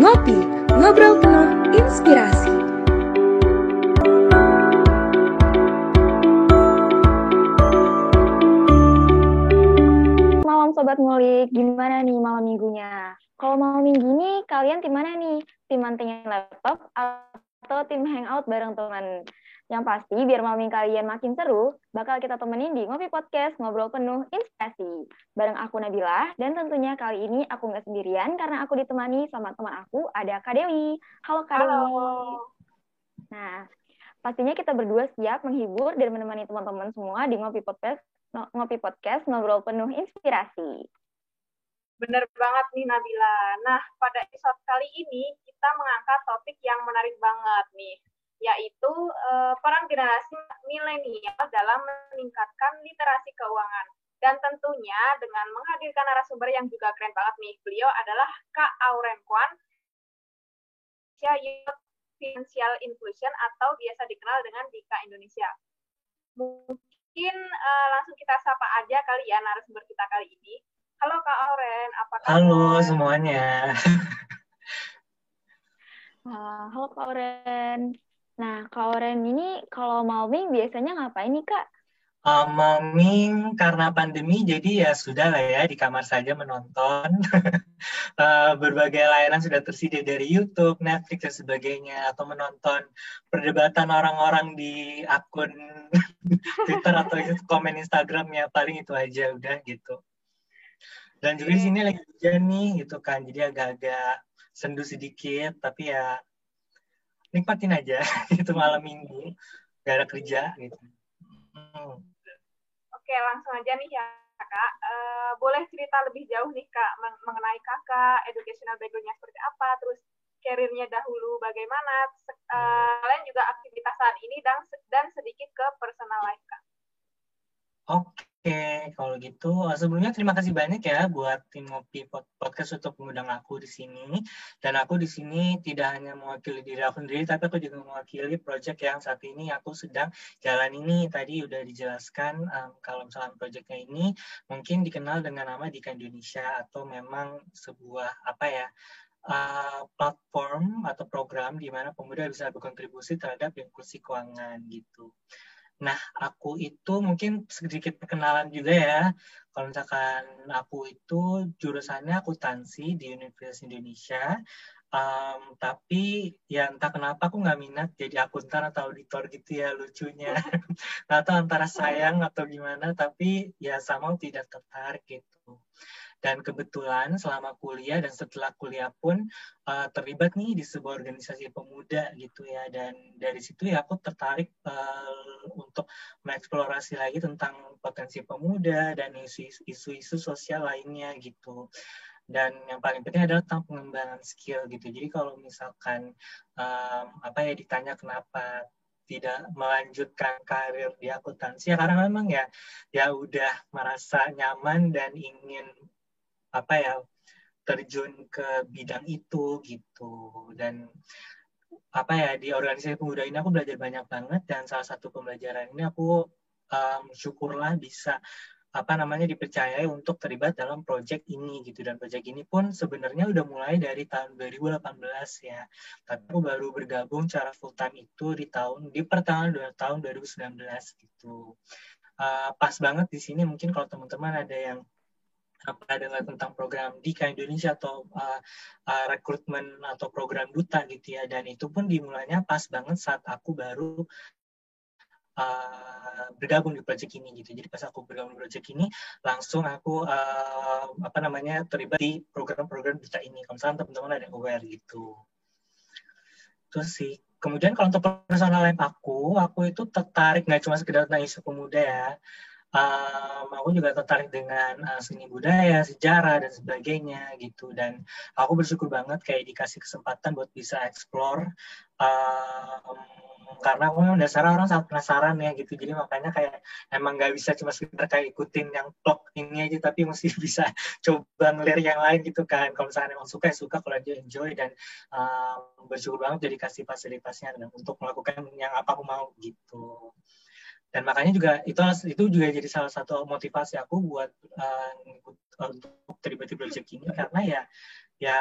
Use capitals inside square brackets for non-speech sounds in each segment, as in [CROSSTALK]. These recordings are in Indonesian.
Ngopi, ngobrol penuh inspirasi. Malam Sobat Ngulik, gimana nih malam minggunya? Kalau malam minggu ini, kalian tim mana nih? Tim mantengin laptop atau tim hangout bareng teman? Yang pasti, biar malam kalian makin seru, bakal kita temenin di Ngopi Podcast Ngobrol Penuh Inspirasi. Bareng aku Nabila, dan tentunya kali ini aku nggak sendirian karena aku ditemani sama teman aku, ada Kak Dewi. Halo Kak Dewi. Nah, pastinya kita berdua siap menghibur dan menemani teman-teman semua di Ngopi Podcast, Ngopi Podcast Ngobrol Penuh Inspirasi. Bener banget nih Nabila. Nah, pada episode kali ini kita mengangkat topik yang menarik banget nih yaitu uh, peran generasi milenial dalam meningkatkan literasi keuangan. Dan tentunya dengan menghadirkan narasumber yang juga keren banget nih, beliau adalah Kak Auren Kwan, Youth Financial Inclusion atau biasa dikenal dengan Dika Indonesia. Mungkin uh, langsung kita sapa aja kali ya narasumber kita kali ini. Halo Kak Auren, apa kabar? Halo semuanya. Uh, [LAUGHS] halo Kak Auren. Nah, Kak Oren ini kalau malming biasanya ngapain nih, Kak? Uh, malming karena pandemi, jadi ya sudah lah ya di kamar saja menonton. uh, [LAUGHS] berbagai layanan sudah tersedia dari YouTube, Netflix, dan sebagainya. Atau menonton perdebatan orang-orang di akun [LAUGHS] Twitter atau komen Instagramnya. Paling itu aja, udah gitu. Dan juga di sini lagi hujan nih, gitu kan. Jadi agak-agak sendu sedikit, tapi ya nikmatin aja [LAUGHS] itu malam minggu gak ada kerja gitu. Hmm. oke langsung aja nih ya kak. Uh, boleh cerita lebih jauh nih kak mengenai kakak educational backgroundnya seperti apa terus karirnya dahulu bagaimana uh, kalian juga aktivitas saat ini dan dan sedikit ke personal life kak. Oke Oke, kalau gitu eh, sebelumnya terima kasih banyak ya buat tim Ngopi Podcast untuk mengundang aku di sini. Dan aku di sini tidak hanya mewakili diri aku sendiri, tapi aku juga mewakili proyek yang saat ini aku sedang jalan ini. Tadi udah dijelaskan um, kalau misalnya proyeknya ini mungkin dikenal dengan nama Dika Indonesia atau memang sebuah apa ya uh, platform atau program di mana pemuda bisa berkontribusi terhadap inklusi keuangan gitu. Nah, aku itu mungkin sedikit perkenalan juga ya. Kalau misalkan aku itu jurusannya akuntansi di Universitas Indonesia. Um, tapi ya entah kenapa aku nggak minat jadi akuntan atau auditor gitu ya lucunya. [LAUGHS] tahu antara sayang atau gimana, tapi ya sama tidak tertarik gitu. Dan kebetulan selama kuliah dan setelah kuliah pun uh, terlibat nih di sebuah organisasi pemuda gitu ya. Dan dari situ ya aku tertarik uh, untuk mengeksplorasi lagi tentang potensi pemuda dan isu-isu sosial lainnya gitu dan yang paling penting adalah tentang pengembangan skill gitu. Jadi kalau misalkan um, apa ya ditanya kenapa tidak melanjutkan karir di akuntansi ya karena memang ya ya udah merasa nyaman dan ingin apa ya terjun ke bidang itu gitu. Dan apa ya di organisasi pemuda ini aku belajar banyak banget dan salah satu pembelajaran ini aku um, syukurlah bisa apa namanya dipercayai untuk terlibat dalam proyek ini gitu. Dan proyek ini pun sebenarnya udah mulai dari tahun 2018 ya. Tapi aku baru bergabung secara full time itu di tahun di pertengahan tahun 2019 gitu. Uh, pas banget di sini mungkin kalau teman-teman ada yang pernah dengar tentang program Dika Indonesia atau uh, uh, rekrutmen atau program duta gitu ya? Dan itu pun dimulainya pas banget saat aku baru uh, bergabung di proyek ini gitu. Jadi pas aku bergabung di proyek ini langsung aku uh, apa namanya terlibat di program-program duta ini. Kalau misalnya teman-teman ada yang aware gitu. Terus sih. Kemudian kalau untuk personal life aku aku itu tertarik nggak cuma sekedar tentang isu pemuda ya um, aku juga tertarik dengan uh, seni budaya, sejarah dan sebagainya gitu. Dan aku bersyukur banget kayak dikasih kesempatan buat bisa explore um, karena aku memang dasar orang sangat penasaran ya gitu. Jadi makanya kayak emang nggak bisa cuma sekedar kayak ikutin yang blog ini aja tapi mesti [LAUGHS] bisa coba ngelirik yang lain gitu kan. Kalau misalnya emang suka ya suka. Kalau dia enjoy dan um, bersyukur banget jadi kasih fasilitasnya untuk melakukan yang apa aku mau gitu dan makanya juga itu itu juga jadi salah satu motivasi aku buat uh, untuk project ini. Karena ya ya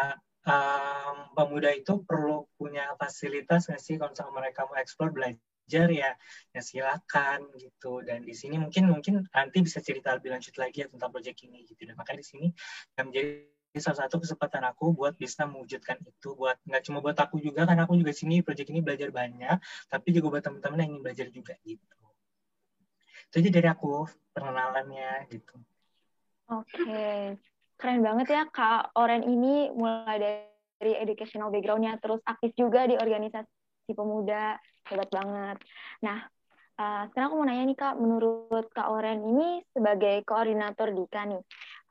um, pemuda itu perlu punya fasilitas nggak sih kalau misalnya mereka mau explore belajar ya ya silakan gitu. Dan di sini mungkin mungkin nanti bisa cerita lebih lanjut lagi ya tentang proyek ini gitu. Dan makanya di sini yang menjadi salah satu kesempatan aku buat bisa mewujudkan itu buat nggak cuma buat aku juga kan aku juga sini proyek ini belajar banyak tapi juga buat teman-teman yang ingin belajar juga gitu itu aja dari aku perkenalannya gitu. Oke, keren banget ya Kak Oren ini mulai dari educational background-nya, terus aktif juga di organisasi pemuda, hebat banget. Nah, uh, sekarang aku mau nanya nih Kak, menurut Kak Oren ini sebagai koordinator Dika nih,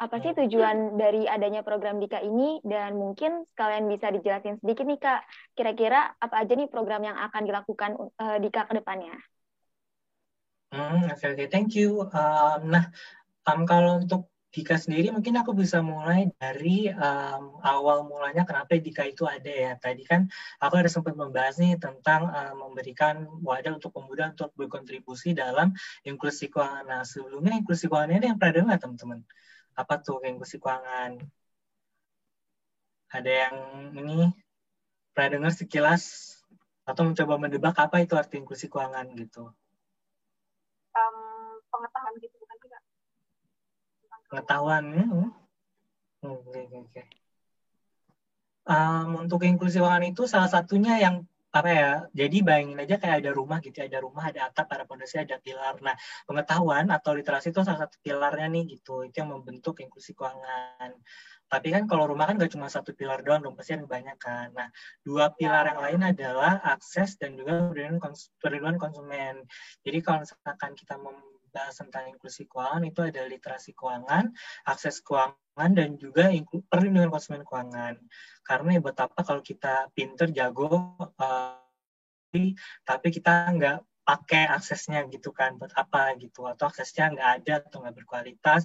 apa sih tujuan dari adanya program Dika ini? Dan mungkin sekalian bisa dijelasin sedikit nih Kak, kira-kira apa aja nih program yang akan dilakukan uh, Dika ke depannya? Hmm, oke, okay, thank you. Um, nah, um, kalau untuk Dika sendiri mungkin aku bisa mulai dari um, awal mulanya kenapa Dika itu ada ya. Tadi kan aku ada sempat membahas nih tentang um, memberikan wadah untuk pemuda untuk berkontribusi dalam inklusi keuangan. Nah sebelumnya inklusi keuangan ini yang pernah dengar teman-teman? Apa tuh inklusi keuangan? Ada yang ini pernah dengar sekilas atau mencoba mendebak apa itu arti inklusi keuangan gitu? Pengetahuan gitu pengetahuannya. Hmm. Oke, oke, oke. Um, untuk inklusi keuangan itu salah satunya yang apa ya jadi bayangin aja kayak ada rumah gitu ada rumah ada atap ada pondasi ada pilar nah pengetahuan atau literasi itu salah satu pilarnya nih gitu itu yang membentuk inklusi keuangan tapi kan kalau rumah kan gak cuma satu pilar doang dong pasti ada banyak kan nah dua pilar yang lain adalah akses dan juga perlindungan konsumen jadi kalau misalkan kita mem bahas tentang inklusi keuangan itu ada literasi keuangan, akses keuangan, dan juga perlindungan konsumen keuangan. Karena ya buat apa kalau kita pinter, jago, uh, tapi kita nggak pakai aksesnya gitu kan buat apa gitu atau aksesnya nggak ada atau nggak berkualitas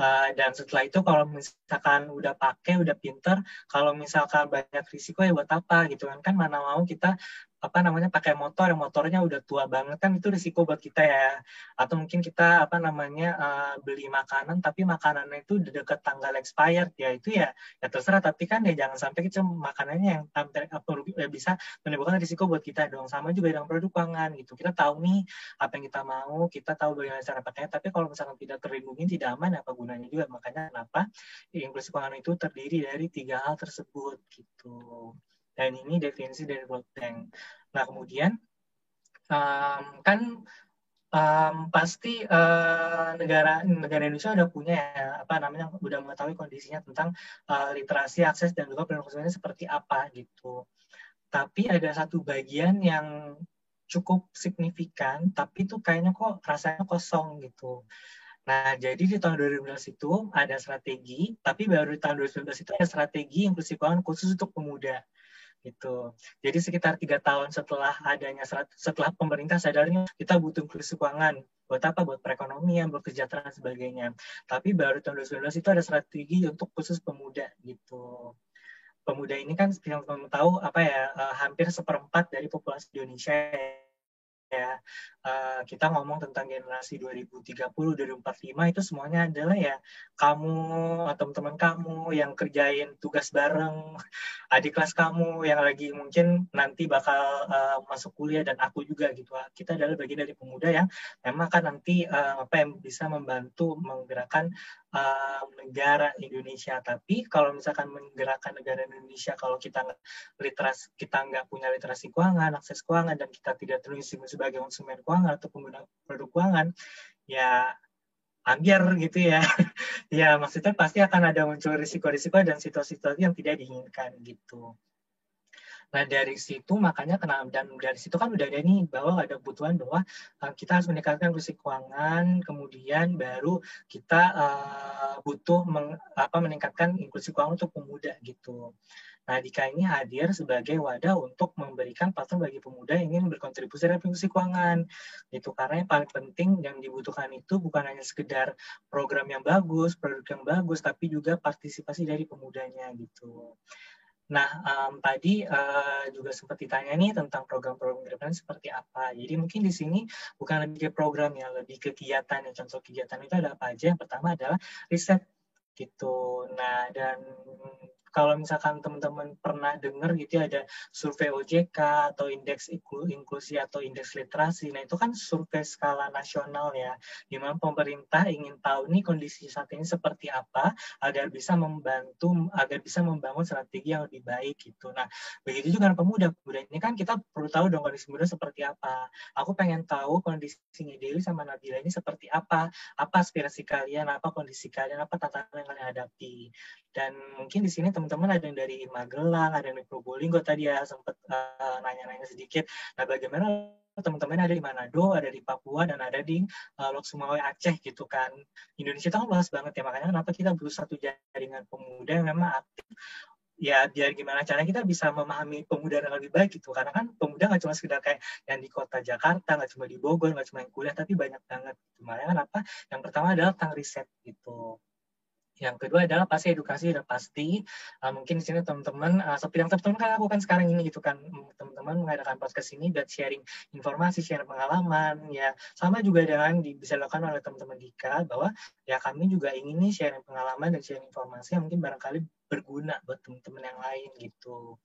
uh, dan setelah itu kalau misalkan udah pakai udah pinter kalau misalkan banyak risiko ya buat apa gitu kan kan mana mau kita apa namanya pakai motor yang motornya udah tua banget kan itu risiko buat kita ya. Atau mungkin kita apa namanya uh, beli makanan tapi makanannya itu udah deket tanggal expired ya itu ya ya terserah. Tapi kan ya jangan sampai kita makanannya yang apa ya bisa menimbulkan risiko buat kita dong. Sama juga dengan produk pangan gitu. Kita tahu nih apa yang kita mau kita tahu bagaimana cara pakainya. Tapi kalau misalkan tidak terlindungi tidak aman apa gunanya juga? Makanya kenapa inklusi pangan itu terdiri dari tiga hal tersebut gitu dan ini definisi dari World Bank. Nah kemudian um, kan um, pasti uh, negara negara Indonesia udah punya ya, apa namanya udah mengetahui kondisinya tentang uh, literasi akses dan juga perlindungan seperti apa gitu. Tapi ada satu bagian yang cukup signifikan, tapi itu kayaknya kok rasanya kosong gitu. Nah, jadi di tahun 2019 itu ada strategi, tapi baru di tahun 2019 itu ada strategi inklusi keuangan khusus untuk pemuda gitu. Jadi sekitar tiga tahun setelah adanya setelah pemerintah sadarnya kita butuh inklusi keuangan buat apa? Buat perekonomian, buat kesejahteraan sebagainya. Tapi baru tahun 2019 itu ada strategi untuk khusus pemuda gitu. Pemuda ini kan yang teman tahu apa ya eh, hampir seperempat dari populasi Indonesia ya uh, kita ngomong tentang generasi 2030 2045 itu semuanya adalah ya kamu atau teman-teman kamu yang kerjain tugas bareng [LAUGHS] adik kelas kamu yang lagi mungkin nanti bakal uh, masuk kuliah dan aku juga gitu kita adalah bagian dari pemuda yang memang kan nanti uh, apa yang bisa membantu menggerakkan uh, negara Indonesia. Tapi kalau misalkan menggerakkan negara Indonesia, kalau kita nggak literasi, kita nggak punya literasi keuangan, akses keuangan, dan kita tidak terlihat sebagai konsumen keuangan atau pengguna produk keuangan, ya ambiar gitu ya. [LAUGHS] ya maksudnya pasti akan ada muncul risiko-risiko dan situasi-situasi yang tidak diinginkan gitu. Nah dari situ makanya kena dan dari situ kan udah ada nih bahwa ada kebutuhan bahwa uh, kita harus meningkatkan inklusi keuangan, kemudian baru kita uh, butuh meng, apa meningkatkan inklusi keuangan untuk pemuda gitu. Nah, Dika ini hadir sebagai wadah untuk memberikan platform bagi pemuda yang ingin berkontribusi dalam inklusi keuangan. Itu karena yang paling penting yang dibutuhkan itu bukan hanya sekedar program yang bagus, produk yang bagus, tapi juga partisipasi dari pemudanya gitu. Nah, um, tadi uh, juga sempat ditanya nih tentang program-program ke seperti apa. Jadi mungkin di sini bukan lebih ke program ya, lebih ke kegiatan. Ya. Contoh kegiatan itu ada apa aja? Yang pertama adalah riset gitu. Nah, dan kalau misalkan teman-teman pernah dengar gitu ya, ada survei OJK atau indeks inklusi atau indeks literasi. Nah, itu kan survei skala nasional ya, di mana pemerintah ingin tahu nih kondisi saat ini seperti apa agar bisa membantu agar bisa membangun strategi yang lebih baik gitu. Nah, begitu juga dengan pemuda. Pemuda ini kan kita perlu tahu dong kondisi pemuda seperti apa. Aku pengen tahu kondisinya Dewi sama Nabila ini seperti apa, apa aspirasi kalian, apa kondisi kalian, apa tantangan yang kalian hadapi. Dan mungkin di sini teman-teman ada yang dari Magelang, ada yang dari Probolinggo tadi ya sempat uh, nanya-nanya sedikit. Nah, bagaimana teman-teman ada di Manado, ada di Papua, dan ada di uh, Lok Sumawe Aceh gitu kan. Indonesia itu luas banget ya, makanya kenapa kita butuh satu jaringan pemuda yang memang aktif. Ya biar gimana caranya kita bisa memahami pemuda dengan lebih baik gitu. Karena kan pemuda nggak cuma sekedar kayak yang di kota Jakarta nggak cuma di Bogor nggak cuma yang kuliah tapi banyak banget gimana kan apa yang pertama adalah tentang riset. gitu yang kedua adalah pasti edukasi udah pasti. Uh, mungkin di sini teman-teman uh, seperti yang teman-teman kan lakukan sekarang ini gitu kan, teman-teman mengadakan podcast ini buat sharing informasi, sharing pengalaman, ya sama juga dengan di, bisa dilakukan oleh teman-teman Dika bahwa ya kami juga ingin nih sharing pengalaman dan sharing informasi yang mungkin barangkali berguna buat teman-teman yang lain gitu.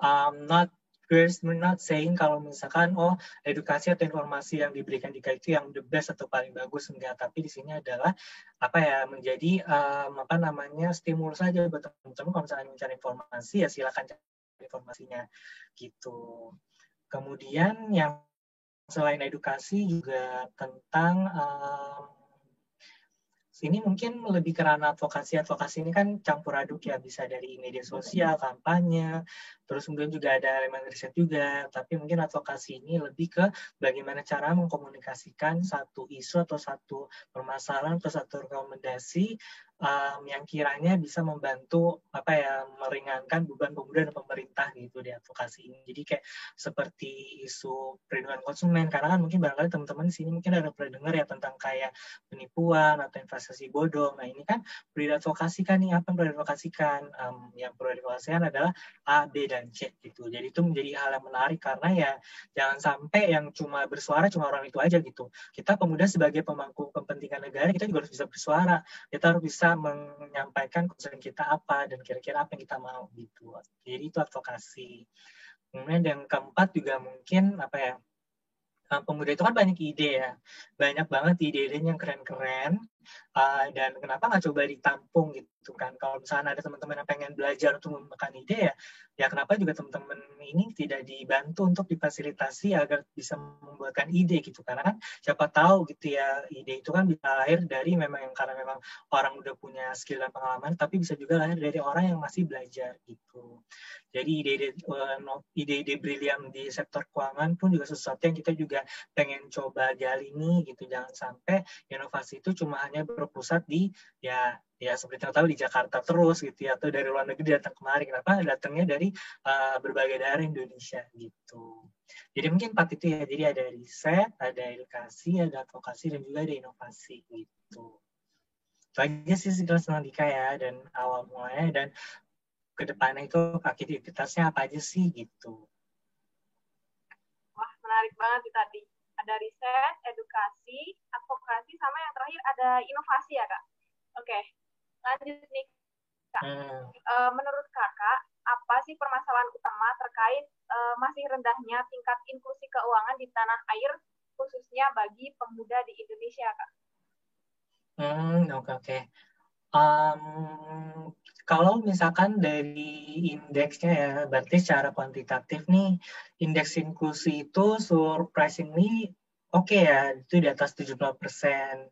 Um, not we're not saying kalau misalkan oh edukasi atau informasi yang diberikan di itu yang the best atau paling bagus enggak, tapi di sini adalah apa ya menjadi um, apa namanya stimulus saja buat teman-teman kalau misalnya mencari informasi ya silakan cari informasinya gitu. Kemudian yang selain edukasi juga tentang um, ini mungkin lebih karena advokasi. Advokasi ini kan campur aduk ya bisa dari media sosial kampanye terus kemudian juga ada elemen riset juga. Tapi mungkin advokasi ini lebih ke bagaimana cara mengkomunikasikan satu isu atau satu permasalahan atau satu rekomendasi um, yang kiranya bisa membantu apa ya meringankan beban pemuda dan pemerintah gitu di advokasi ini. Jadi kayak seperti isu perlindungan konsumen karena kan mungkin barangkali teman-teman di sini mungkin ada pernah dengar ya tentang kayak penipuan atau investasi bodong. Nah ini kan perlu diadvokasikan nih apa yang perlu diadvokasikan? Um, yang perlu diadvokasikan adalah A, B dan C gitu. Jadi itu menjadi hal yang menarik karena ya jangan sampai yang cuma bersuara cuma orang itu aja gitu. Kita pemuda sebagai pemangku kepentingan negara kita juga harus bisa bersuara. Kita harus bisa menyampaikan concern kita apa dan kira-kira apa yang kita mau gitu. Jadi itu advokasi. Kemudian yang keempat juga mungkin apa ya pemuda itu kan banyak ide ya, banyak banget ide-ide yang keren-keren. Uh, dan kenapa nggak coba ditampung gitu kan? Kalau misalnya ada teman-teman yang pengen belajar untuk mengembangkan ide ya, ya kenapa juga teman-teman ini tidak dibantu untuk difasilitasi agar bisa membuatkan ide gitu? Karena kan siapa tahu gitu ya, ide itu kan bisa lahir dari memang karena memang orang udah punya skill dan pengalaman, tapi bisa juga lahir dari orang yang masih belajar gitu. Jadi ide-ide uh, ide-ide brilian di sektor keuangan pun juga sesuatu yang kita juga pengen coba gali nih gitu. Jangan sampai inovasi itu cuma hanya berpusat di ya ya seperti yang tahu di Jakarta terus gitu ya atau dari luar negeri datang kemari. Kenapa? Datangnya dari uh, berbagai daerah Indonesia gitu. Jadi mungkin empat itu ya. Jadi ada riset, ada edukasi, ada advokasi dan juga ada inovasi gitu. Itu aja sih sekilas Dika ya dan awal mulanya dan ke depannya itu aktivitasnya apa aja sih gitu. Wah, menarik banget nih tadi. Ada riset, edukasi, advokasi, sama yang terakhir ada inovasi ya, Kak? Oke, lanjut nih, Kak. Hmm. E, menurut Kakak, apa sih permasalahan utama terkait e, masih rendahnya tingkat inklusi keuangan di tanah air, khususnya bagi pemuda di Indonesia, Kak? Hmm, oke, okay, oke. Okay. Um, kalau misalkan dari indeksnya ya, berarti secara kuantitatif nih, indeks inklusi itu surprisingly oke okay ya, itu di atas 70 persen.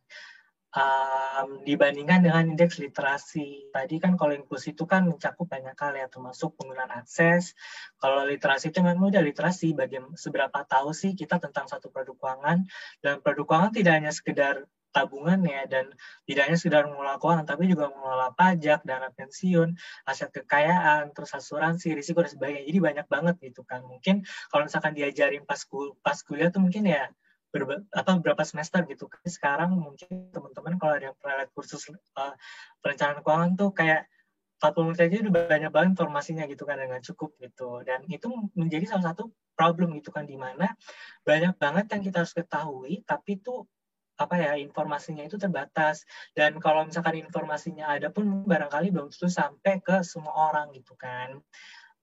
Um, dibandingkan dengan indeks literasi. Tadi kan kalau inklusi itu kan mencakup banyak hal ya, termasuk penggunaan akses. Kalau literasi itu memang udah literasi, bagaimana seberapa tahu sih kita tentang satu produk keuangan. Dan produk keuangan tidak hanya sekedar tabungannya dan tidak hanya sekedar mengelola keuangan tapi juga mengelola pajak, dana pensiun, aset kekayaan, terus asuransi, risiko dan sebagainya. Jadi banyak banget gitu kan. Mungkin kalau misalkan diajarin pas kul pas kuliah tuh mungkin ya berba, atau beberapa semester gitu. Sekarang mungkin teman-teman kalau ada yang pernah lihat kursus uh, perencanaan keuangan tuh kayak 40 menit aja udah banyak banget informasinya gitu kan dengan cukup gitu dan itu menjadi salah satu problem gitu kan di mana banyak banget yang kita harus ketahui tapi itu apa ya informasinya itu terbatas. Dan kalau misalkan informasinya ada pun barangkali belum tentu sampai ke semua orang gitu kan.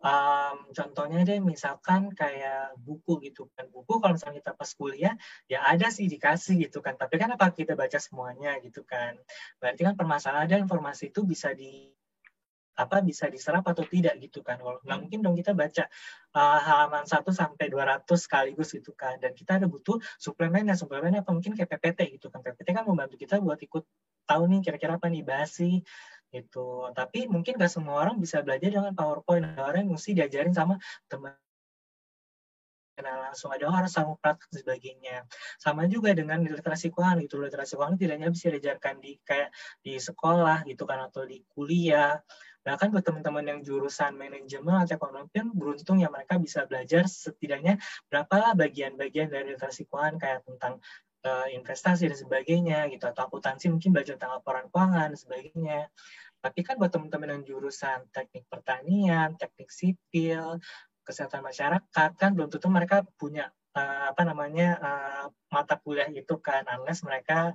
Um, contohnya deh misalkan kayak buku gitu kan. Buku kalau misalnya kita pas kuliah ya ada sih dikasih gitu kan. Tapi kan apa kita baca semuanya gitu kan. Berarti kan permasalahan ada informasi itu bisa di apa bisa diserap atau tidak gitu kan. Nggak mungkin dong kita baca uh, halaman 1 sampai 200 sekaligus gitu kan. Dan kita ada butuh suplemen dan suplemen apa mungkin kayak PPT gitu kan. PPT kan membantu kita buat ikut tahu nih kira-kira apa nih bahas sih gitu. Tapi mungkin gak semua orang bisa belajar dengan PowerPoint. Ada orang yang mesti diajarin sama teman langsung ada orang sama praktek dan sebagainya sama juga dengan literasi keuangan gitu literasi keuangan tidak hanya bisa diajarkan di kayak di sekolah gitu kan atau di kuliah Bahkan buat teman-teman yang jurusan manajemen atau ekonomi kan beruntung ya mereka bisa belajar setidaknya berapa bagian-bagian dari literasi keuangan kayak tentang uh, investasi dan sebagainya gitu atau akuntansi mungkin belajar tentang laporan keuangan dan sebagainya. Tapi kan buat teman-teman yang jurusan teknik pertanian, teknik sipil, kesehatan masyarakat kan belum tentu mereka punya uh, apa namanya uh, mata kuliah itu kan unless mereka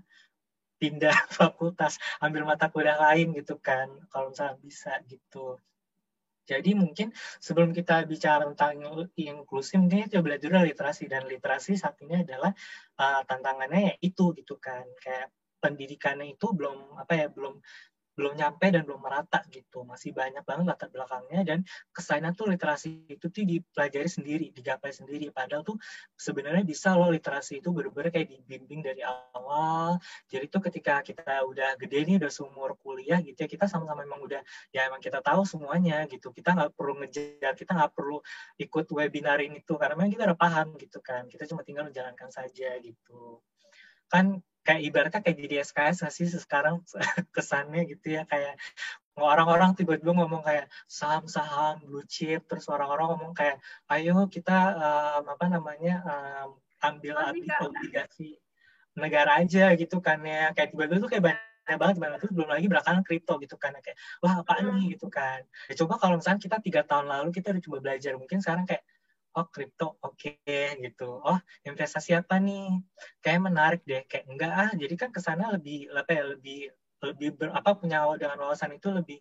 pindah [LAUGHS] fakultas, ambil mata kuliah lain gitu kan, kalau misalnya bisa gitu. Jadi mungkin sebelum kita bicara tentang inklusi, mungkin kita belajar literasi dan literasi saat ini adalah uh, tantangannya ya itu gitu kan, kayak pendidikannya itu belum apa ya belum belum nyampe dan belum merata gitu. Masih banyak banget latar belakangnya dan kesannya tuh literasi itu tuh dipelajari sendiri digapai sendiri. Padahal tuh sebenarnya bisa loh literasi itu benar-benar kayak dibimbing dari awal. Jadi tuh ketika kita udah gede nih udah seumur kuliah gitu ya kita sama-sama memang udah ya emang kita tahu semuanya gitu. Kita nggak perlu ngejar kita nggak perlu ikut webinar ini tuh karena memang kita udah paham gitu kan. Kita cuma tinggal menjalankan saja gitu. Kan kayak ibaratnya kayak jadi SKS nggak sih sekarang [LAUGHS] kesannya gitu ya kayak orang-orang tiba-tiba ngomong kayak saham-saham blue chip terus orang-orang ngomong kayak ayo kita um, apa namanya um, ambil obligasi. negara aja gitu kan ya. Kayak tiba-tiba tuh kayak banyak banget banget terus belum lagi belakangan kripto gitu kan kayak wah apaan nih? Hmm. gitu kan. Ya coba kalau misalnya kita tiga tahun lalu kita udah coba belajar mungkin sekarang kayak oh kripto oke okay, gitu. Oh investasi apa nih? Kayak menarik deh kayak enggak ah. Jadi kan ke sana lebih apa ya lebih lebih ber, apa punya dengan wawasan itu lebih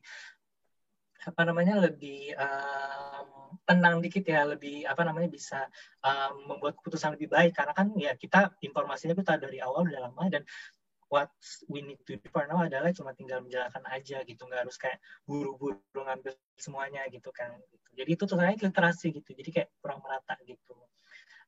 apa namanya lebih um, tenang dikit ya. Lebih apa namanya bisa um, membuat keputusan lebih baik. Karena kan ya kita informasinya kita dari awal udah lama dan what we need to do for now adalah cuma tinggal menjalankan aja gitu nggak harus kayak buru-buru ngambil semuanya gitu kan gitu. jadi itu tuh literasi gitu jadi kayak kurang merata gitu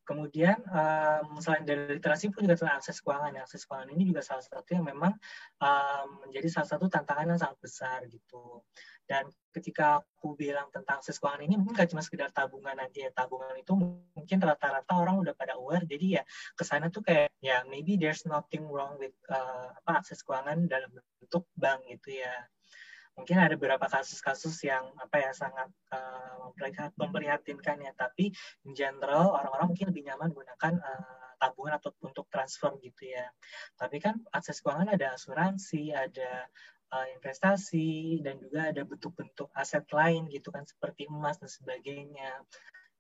Kemudian um, selain dari literasi pun juga tentang akses keuangan. Akses keuangan ini juga salah satu yang memang um, menjadi salah satu tantangan yang sangat besar gitu. Dan ketika aku bilang tentang akses keuangan ini mungkin gak cuma sekedar tabungan aja. Ya. Tabungan itu mungkin rata-rata orang udah pada aware. Jadi ya ke sana tuh kayak ya maybe there's nothing wrong with uh, apa akses keuangan dalam bentuk bank gitu ya mungkin ada beberapa kasus-kasus yang apa ya sangat uh, memprihatinkan ya tapi in general orang-orang mungkin lebih nyaman menggunakan uh, tabungan atau untuk transfer gitu ya tapi kan akses keuangan ada asuransi ada uh, investasi dan juga ada bentuk-bentuk aset lain gitu kan seperti emas dan sebagainya.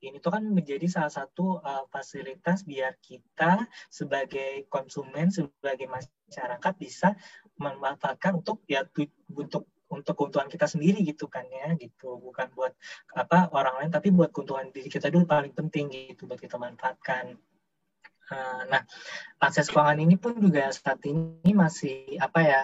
Ini tuh kan menjadi salah satu uh, fasilitas biar kita sebagai konsumen sebagai masyarakat bisa memanfaatkan untuk ya untuk untuk keuntungan kita sendiri gitu kan ya gitu. Bukan buat apa orang lain tapi buat keuntungan diri kita dulu paling penting gitu buat kita manfaatkan. Eh, nah akses keuangan ini pun juga saat ini masih apa ya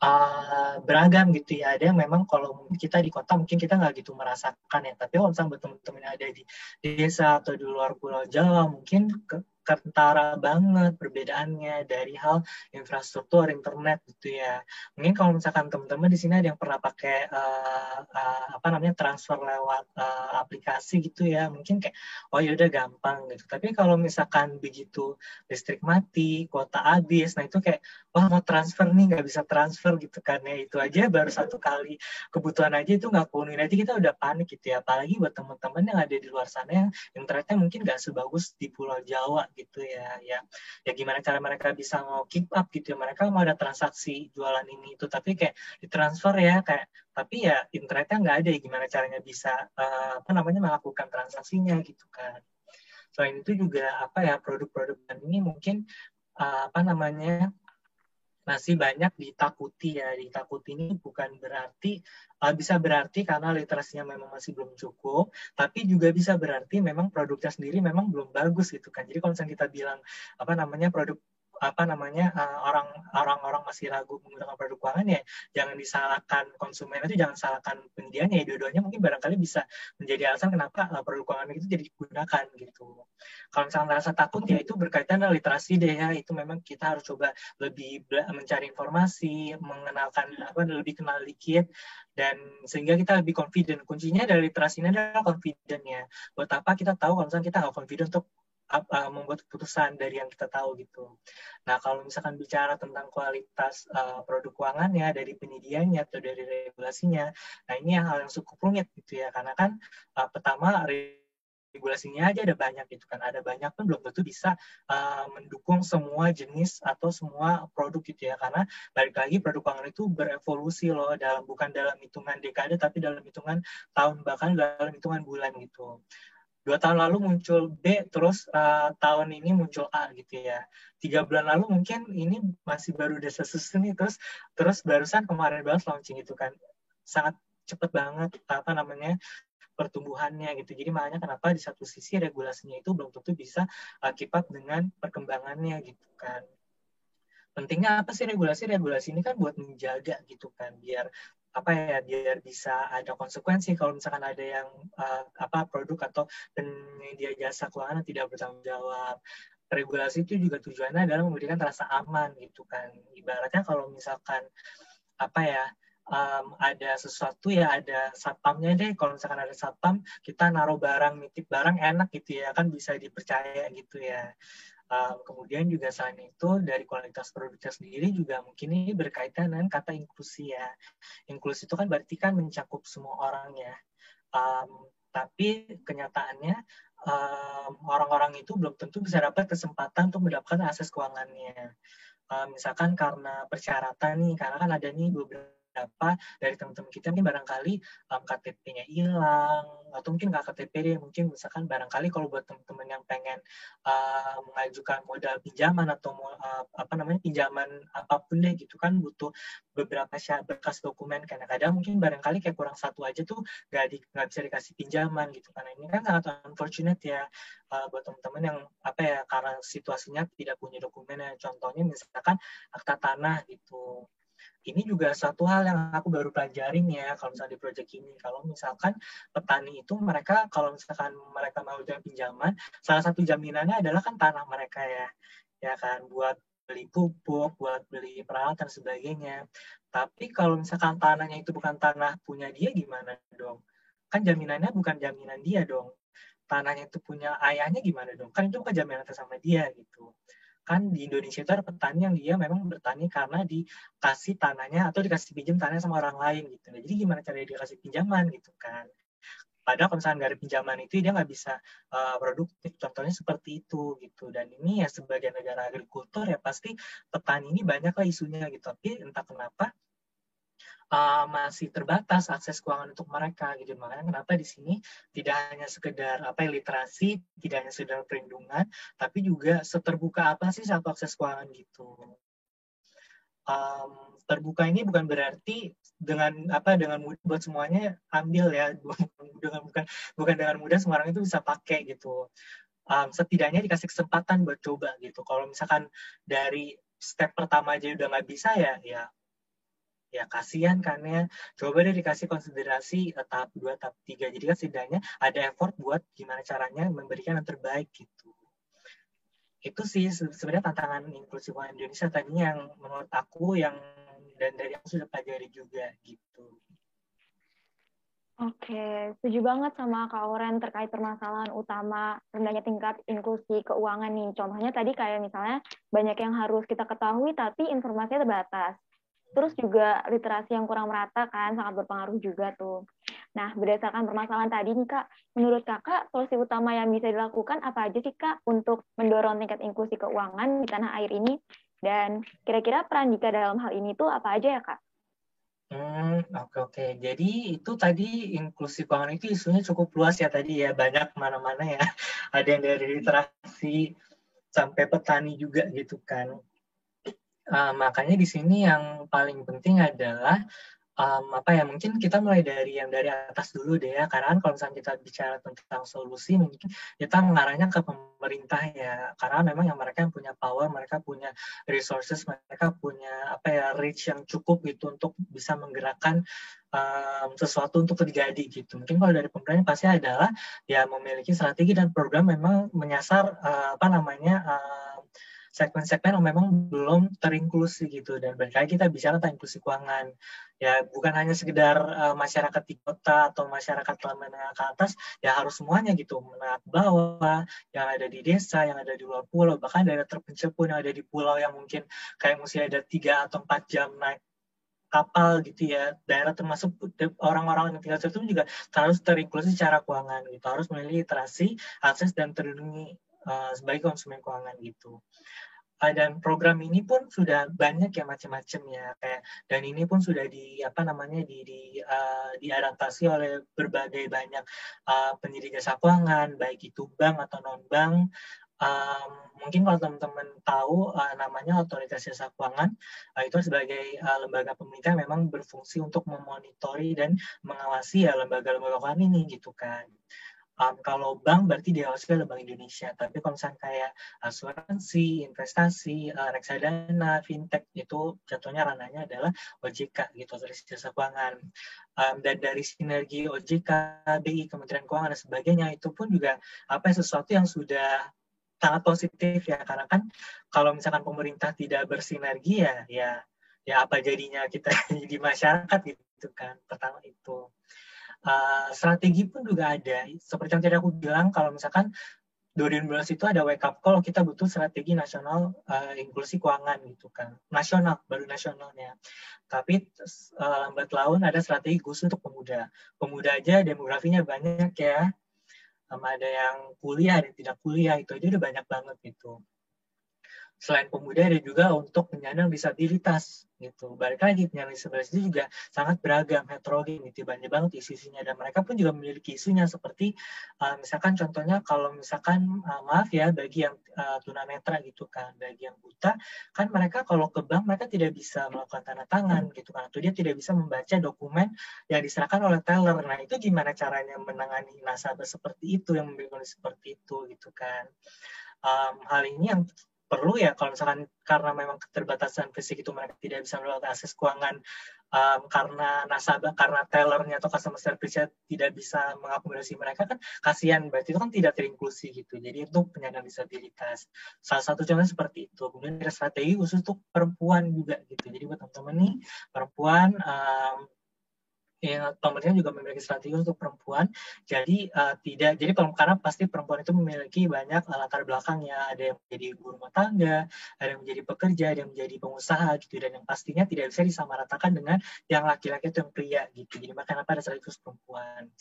uh, beragam gitu ya. Ada yang memang kalau kita di kota mungkin kita nggak gitu merasakan ya. Tapi kalau misalnya teman-teman ada di desa atau di luar pulau Jawa mungkin ke, kentara banget perbedaannya dari hal infrastruktur internet gitu ya. Mungkin kalau misalkan teman-teman di sini ada yang pernah pakai uh, uh, apa namanya transfer lewat uh, aplikasi gitu ya, mungkin kayak oh ya udah gampang gitu. Tapi kalau misalkan begitu listrik mati, kuota habis, nah itu kayak wah mau transfer nih nggak bisa transfer gitu kan ya itu aja baru satu kali kebutuhan aja itu nggak penuhi nanti kita udah panik gitu ya apalagi buat teman-teman yang ada di luar sana yang internetnya mungkin nggak sebagus di Pulau Jawa ya ya ya gimana cara mereka bisa mau keep up gitu ya. Mereka mau ada transaksi jualan ini itu tapi kayak ditransfer ya kayak tapi ya internetnya nggak ada ya gimana caranya bisa uh, apa namanya melakukan transaksinya gitu kan. Selain itu juga apa ya produk-produk ini mungkin uh, apa namanya masih banyak ditakuti ya. Ditakuti ini bukan berarti uh, bisa berarti karena literasinya memang masih belum cukup, tapi juga bisa berarti memang produknya sendiri memang belum bagus gitu kan. Jadi kalau misalnya kita bilang apa namanya produk apa namanya uh, orang orang-orang masih ragu menggunakan produk keuangan ya jangan disalahkan konsumen itu jangan salahkan penyedianya ya dua-duanya mungkin barangkali bisa menjadi alasan kenapa uh, produk keuangan itu jadi digunakan gitu. Kalau misalnya rasa takut ya itu berkaitan dengan literasi deh ya itu memang kita harus coba lebih mencari informasi mengenalkan apa lebih kenal dikit dan sehingga kita lebih confident. Kuncinya dari literasi ini adalah confident ya buat apa kita tahu kalau misalnya kita nggak confident untuk apa membuat keputusan dari yang kita tahu gitu. Nah kalau misalkan bicara tentang kualitas uh, produk keuangannya dari penyedianya atau dari regulasinya, nah ini yang hal yang cukup rumit gitu ya. Karena kan uh, pertama regulasinya aja ada banyak gitu kan. Ada banyak pun belum tentu bisa uh, mendukung semua jenis atau semua produk gitu ya. Karena balik lagi produk keuangan itu berevolusi loh dalam bukan dalam hitungan dekade tapi dalam hitungan tahun bahkan dalam hitungan bulan gitu dua tahun lalu muncul B terus uh, tahun ini muncul A gitu ya. Tiga bulan lalu mungkin ini masih baru desa susun nih terus terus barusan kemarin banget launching itu kan. Sangat cepet banget apa namanya pertumbuhannya gitu. Jadi makanya kenapa di satu sisi regulasinya itu belum tentu bisa keep up dengan perkembangannya gitu kan. Pentingnya apa sih regulasi? Regulasi ini kan buat menjaga gitu kan biar apa ya biar bisa ada konsekuensi kalau misalkan ada yang uh, apa produk atau penyedia jasa keuangan yang tidak bertanggung jawab. Regulasi itu juga tujuannya adalah memberikan rasa aman gitu kan. Ibaratnya kalau misalkan apa ya um, ada sesuatu ya ada satpamnya deh. Kalau misalkan ada satpam kita naruh barang nitip barang enak gitu ya kan bisa dipercaya gitu ya Um, kemudian juga selain itu dari kualitas produknya sendiri juga mungkin ini berkaitan dengan kata inklusi ya. Inklusi itu kan berarti kan mencakup semua orang ya. Um, tapi kenyataannya orang-orang um, itu belum tentu bisa dapat kesempatan untuk mendapatkan akses keuangannya. Um, misalkan karena persyaratan nih, karena kan ada nih beberapa beberapa dari teman-teman kita mungkin barangkali um, KTP-nya hilang atau mungkin nggak KTP deh mungkin misalkan barangkali kalau buat teman-teman yang pengen uh, mengajukan modal pinjaman atau uh, apa namanya pinjaman apa pun deh gitu kan butuh beberapa syarat berkas dokumen. Kadang-kadang mungkin barangkali kayak kurang satu aja tuh nggak di, nggak bisa dikasih pinjaman gitu. Karena ini kan sangat unfortunate ya uh, buat teman-teman yang apa ya karena situasinya tidak punya dokumen ya contohnya misalkan akta tanah gitu ini juga satu hal yang aku baru pelajarin ya kalau misalnya di project ini. Kalau misalkan petani itu mereka kalau misalkan mereka mau jalan pinjaman, salah satu jaminannya adalah kan tanah mereka ya, ya kan buat beli pupuk, buat beli peralatan sebagainya. Tapi kalau misalkan tanahnya itu bukan tanah punya dia gimana dong? Kan jaminannya bukan jaminan dia dong. Tanahnya itu punya ayahnya gimana dong? Kan itu bukan jaminan sama dia gitu kan di Indonesia itu ada petani yang dia memang bertani karena dikasih tanahnya atau dikasih pinjam tanahnya sama orang lain gitu. Nah, jadi gimana caranya dia kasih pinjaman gitu kan? Padahal kalau misalnya nggak pinjaman itu dia nggak bisa uh, produktif. Contohnya seperti itu gitu. Dan ini ya sebagai negara agrikultur ya pasti petani ini banyak lah isunya gitu. Tapi entah kenapa uh, masih terbatas akses keuangan untuk mereka gitu. Makanya kenapa di sini tidak hanya sekedar apa literasi tidak hanya sekedar perlindungan tapi juga seterbuka apa sih satu akses keuangan gitu. Um, terbuka ini bukan berarti dengan apa dengan mudah buat semuanya ambil ya. [LAUGHS] Dengan bukan bukan dengan mudah semua orang itu bisa pakai gitu. Um, setidaknya dikasih kesempatan buat coba gitu. Kalau misalkan dari step pertama aja udah nggak bisa ya ya ya kasihan kan ya coba deh dikasih konsiderasi uh, tahap 2, tahap 3 jadi kan setidaknya ada effort buat gimana caranya memberikan yang terbaik gitu itu sih sebenarnya tantangan inklusi keuangan Indonesia tadinya yang menurut aku yang dan dari yang sudah pelajari juga gitu Oke, setuju banget sama Kak Oren terkait permasalahan utama rendahnya tingkat inklusi keuangan nih. Contohnya tadi kayak misalnya banyak yang harus kita ketahui tapi informasinya terbatas. Terus juga literasi yang kurang merata kan sangat berpengaruh juga tuh. Nah, berdasarkan permasalahan tadi nih Kak, menurut Kakak solusi utama yang bisa dilakukan apa aja sih Kak untuk mendorong tingkat inklusi keuangan di tanah air ini? Dan kira-kira peran Dika dalam hal ini tuh apa aja ya Kak? Hmm, oke oke. Jadi itu tadi inklusi keuangan itu isunya cukup luas ya tadi ya, banyak mana-mana ya. [LAUGHS] Ada yang dari literasi sampai petani juga gitu kan Uh, makanya di sini yang paling penting adalah um, apa ya mungkin kita mulai dari yang dari atas dulu deh ya. Karena kan kalau misalnya kita bicara tentang solusi mungkin kita mengarahnya ke pemerintah ya. Karena memang yang mereka yang punya power mereka punya resources mereka punya apa ya reach yang cukup gitu untuk bisa menggerakkan um, sesuatu untuk terjadi gitu. Mungkin kalau dari pemerintah pasti adalah ya memiliki strategi dan program memang menyasar uh, apa namanya uh, segmen-segmen yang memang belum terinklusi gitu. Dan berkali kita bicara tentang inklusi keuangan. Ya bukan hanya sekedar uh, masyarakat di kota atau masyarakat menengah ke atas ya harus semuanya gitu. Menengah ke bawah yang ada di desa yang ada di luar pulau bahkan daerah terpencil pun yang ada di pulau yang mungkin kayak mesti ada tiga atau empat jam naik kapal gitu ya. Daerah termasuk orang-orang yang tinggal situ juga harus terinklusi secara keuangan gitu. Harus memiliki literasi akses dan terlindungi uh, sebagai konsumen keuangan gitu. Uh, dan program ini pun sudah banyak ya macam-macam ya. Kayak dan ini pun sudah di apa namanya di, di uh, diadaptasi oleh berbagai banyak uh, penyedia jasa keuangan baik itu bank atau non bank um, mungkin kalau teman-teman tahu uh, namanya otoritas jasa keuangan uh, itu sebagai uh, lembaga pemerintah memang berfungsi untuk memonitori dan mengawasi ya lembaga-lembaga keuangan ini gitu kan um, kalau bank berarti diawasi oleh Bank Indonesia. Tapi kalau kayak asuransi, investasi, uh, reksadana, fintech itu jatuhnya ranahnya adalah OJK gitu, Otoritas Jasa Keuangan. Um, dan dari sinergi OJK, BI, Kementerian Keuangan dan sebagainya itu pun juga apa sesuatu yang sudah sangat positif ya karena kan kalau misalkan pemerintah tidak bersinergi ya ya ya apa jadinya kita [LAUGHS] di masyarakat gitu kan pertama itu uh, strategi pun juga ada. Seperti yang tadi aku bilang, kalau misalkan 2012 itu ada wake up call kita butuh strategi nasional uh, inklusi keuangan gitu kan. Nasional baru nasionalnya. Tapi uh, lambat laun ada strategi khusus untuk pemuda. Pemuda aja demografinya banyak ya. Sama ada yang kuliah dan tidak kuliah itu aja udah banyak banget gitu selain pemuda ada juga untuk penyandang disabilitas gitu. Balik lagi penyandang disabilitas itu juga sangat beragam, heterogen gitu, banyak banget isu-isunya dan mereka pun juga memiliki isunya seperti uh, misalkan contohnya kalau misalkan uh, maaf ya bagi yang uh, tunanetra gitu kan, bagi yang buta kan mereka kalau ke bank mereka tidak bisa melakukan tanda tangan gitu kan, atau dia tidak bisa membaca dokumen yang diserahkan oleh teller. Nah itu gimana caranya menangani nasabah seperti itu yang memiliki seperti itu gitu kan. Um, hal ini yang perlu ya kalau misalkan karena memang keterbatasan fisik itu mereka tidak bisa melakukan akses keuangan um, karena nasabah karena tellernya atau customer service-nya tidak bisa mengakomodasi mereka kan kasihan. Berarti itu kan tidak terinklusi gitu. Jadi itu penyandang disabilitas. Salah satu contohnya seperti itu. Kemudian ada strategi khusus untuk perempuan juga gitu. Jadi buat teman-teman nih perempuan um, ya, pemerintah juga memiliki strategi untuk perempuan. Jadi uh, tidak, jadi karena pasti perempuan itu memiliki banyak uh, latar belakangnya. Ada yang menjadi ibu rumah tangga, ada yang menjadi pekerja, ada yang menjadi pengusaha gitu. Dan yang pastinya tidak bisa disamaratakan dengan yang laki-laki itu yang pria gitu. Jadi makanya pada saat itu perempuan.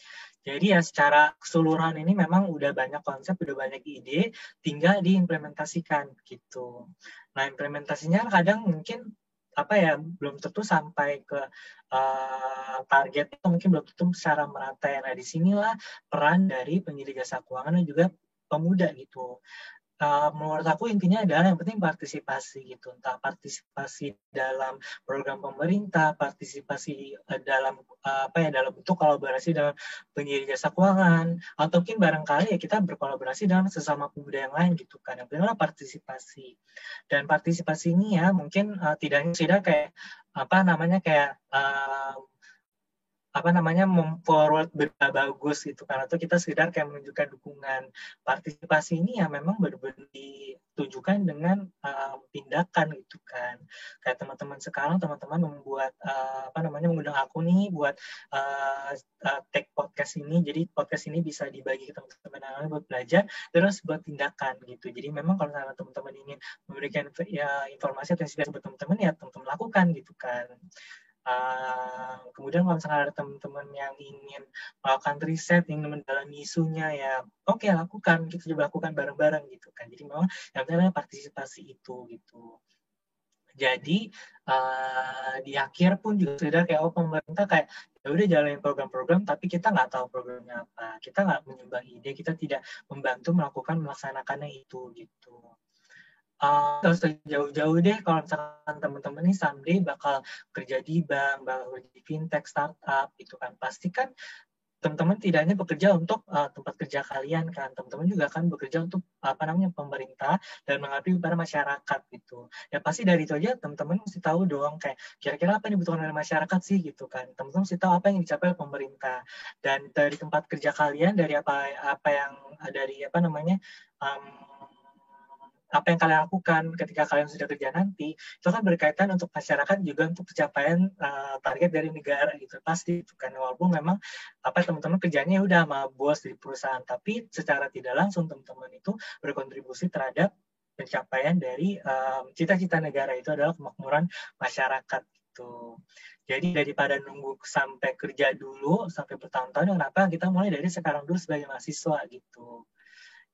Jadi ya secara keseluruhan ini memang udah banyak konsep, udah banyak ide, tinggal diimplementasikan gitu. Nah implementasinya kadang mungkin apa ya belum tentu sampai ke uh, target itu mungkin belum tentu secara merata ya. Nah di sinilah peran dari penyedia jasa keuangan dan juga pemuda gitu uh, menurut aku intinya adalah yang penting partisipasi gitu. Entah partisipasi dalam program pemerintah partisipasi uh, dalam uh, apa ya dalam bentuk kolaborasi dalam penyedia jasa keuangan atau mungkin barangkali ya kita berkolaborasi dengan sesama pemuda yang lain gitu kan. Yang penting adalah partisipasi. Dan partisipasi ini ya mungkin uh, tidak hanya kayak apa namanya kayak uh, apa namanya memforward berita bagus gitu. Kan atau kita sekedar kayak menunjukkan dukungan partisipasi ini ya memang benar-benar ditujukan dengan uh, tindakan gitu kan. Kayak teman-teman sekarang teman-teman membuat uh, apa namanya mengundang aku nih buat uh, uh, take podcast ini. Jadi podcast ini bisa dibagi ke teman-teman yang lain buat belajar terus buat tindakan gitu. Jadi memang kalau teman-teman ingin memberikan ya informasi atau inspirasi buat teman-teman ya teman-teman lakukan gitu kan Uh, kemudian kalau misalnya ada teman-teman yang ingin melakukan riset, ingin mendalami isunya, ya oke okay, lakukan, kita coba lakukan bareng-bareng gitu kan. Jadi memang yang penting partisipasi itu gitu. Jadi uh, di akhir pun juga sudah kayak oh pemerintah kayak ya udah jalanin program-program tapi kita nggak tahu programnya apa, kita nggak menyumbang ide, kita tidak membantu melakukan melaksanakannya itu gitu. Uh, usah jauh-jauh deh kalau misalkan teman-teman nih someday bakal kerja di bank, bakal kerja di fintech, startup gitu kan. Pasti kan teman-teman tidak hanya bekerja untuk uh, tempat kerja kalian kan, teman-teman juga akan bekerja untuk apa namanya pemerintah dan mengabdi kepada masyarakat gitu. Ya pasti dari itu aja teman-teman mesti tahu dong kayak kira-kira apa yang dibutuhkan oleh masyarakat sih gitu kan. Teman-teman mesti tahu apa yang dicapai oleh pemerintah dan dari tempat kerja kalian dari apa apa yang dari apa namanya um, apa yang kalian lakukan ketika kalian sudah kerja nanti itu kan berkaitan untuk masyarakat juga untuk pencapaian uh, target dari negara gitu. Pasti itu kan walaupun memang apa teman-teman kerjanya udah sama bos di perusahaan tapi secara tidak langsung teman-teman itu berkontribusi terhadap pencapaian dari cita-cita um, negara itu adalah kemakmuran masyarakat gitu. Jadi daripada nunggu sampai kerja dulu sampai bertahun-tahun, kenapa? Kita mulai dari sekarang dulu sebagai mahasiswa gitu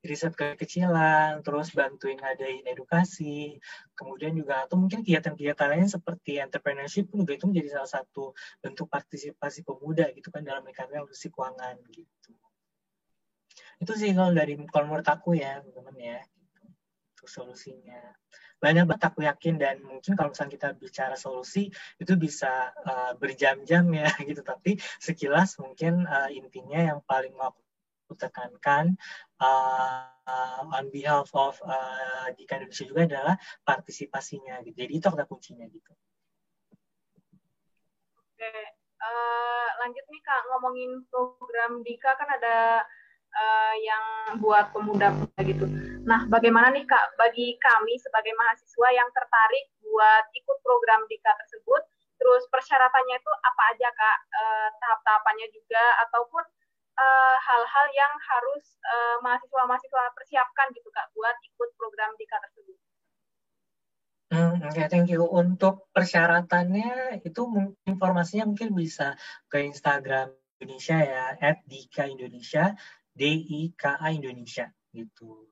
riset kekecilan, terus bantuin ngadain edukasi, kemudian juga atau mungkin kegiatan-kegiatan lain seperti entrepreneurship juga itu menjadi salah satu bentuk partisipasi pemuda gitu kan dalam meningkatkan inklusi keuangan gitu. Itu sih kalau dari kalau menurut aku ya teman-teman ya gitu. Itu solusinya. Banyak banget aku yakin dan mungkin kalau misalnya kita bicara solusi itu bisa uh, berjam-jam ya [LAUGHS] gitu tapi sekilas mungkin uh, intinya yang paling mau tekankan uh, on behalf of uh, Dika Indonesia juga adalah partisipasinya gitu. Jadi itu kata kuncinya gitu. Oke, uh, lanjut nih Kak ngomongin program Dika kan ada uh, yang buat pemuda-pemuda gitu. Nah, bagaimana nih Kak bagi kami sebagai mahasiswa yang tertarik buat ikut program Dika tersebut? Terus persyaratannya itu apa aja Kak? Uh, tahap-tahapannya juga ataupun Eh, hal-hal uh, yang harus uh, mahasiswa-mahasiswa persiapkan gitu kak buat ikut program Dika tersebut. Hmm, Oke, okay, thank you. Untuk persyaratannya itu informasinya mungkin bisa ke Instagram Indonesia ya, at Dika Indonesia, D I K A Indonesia gitu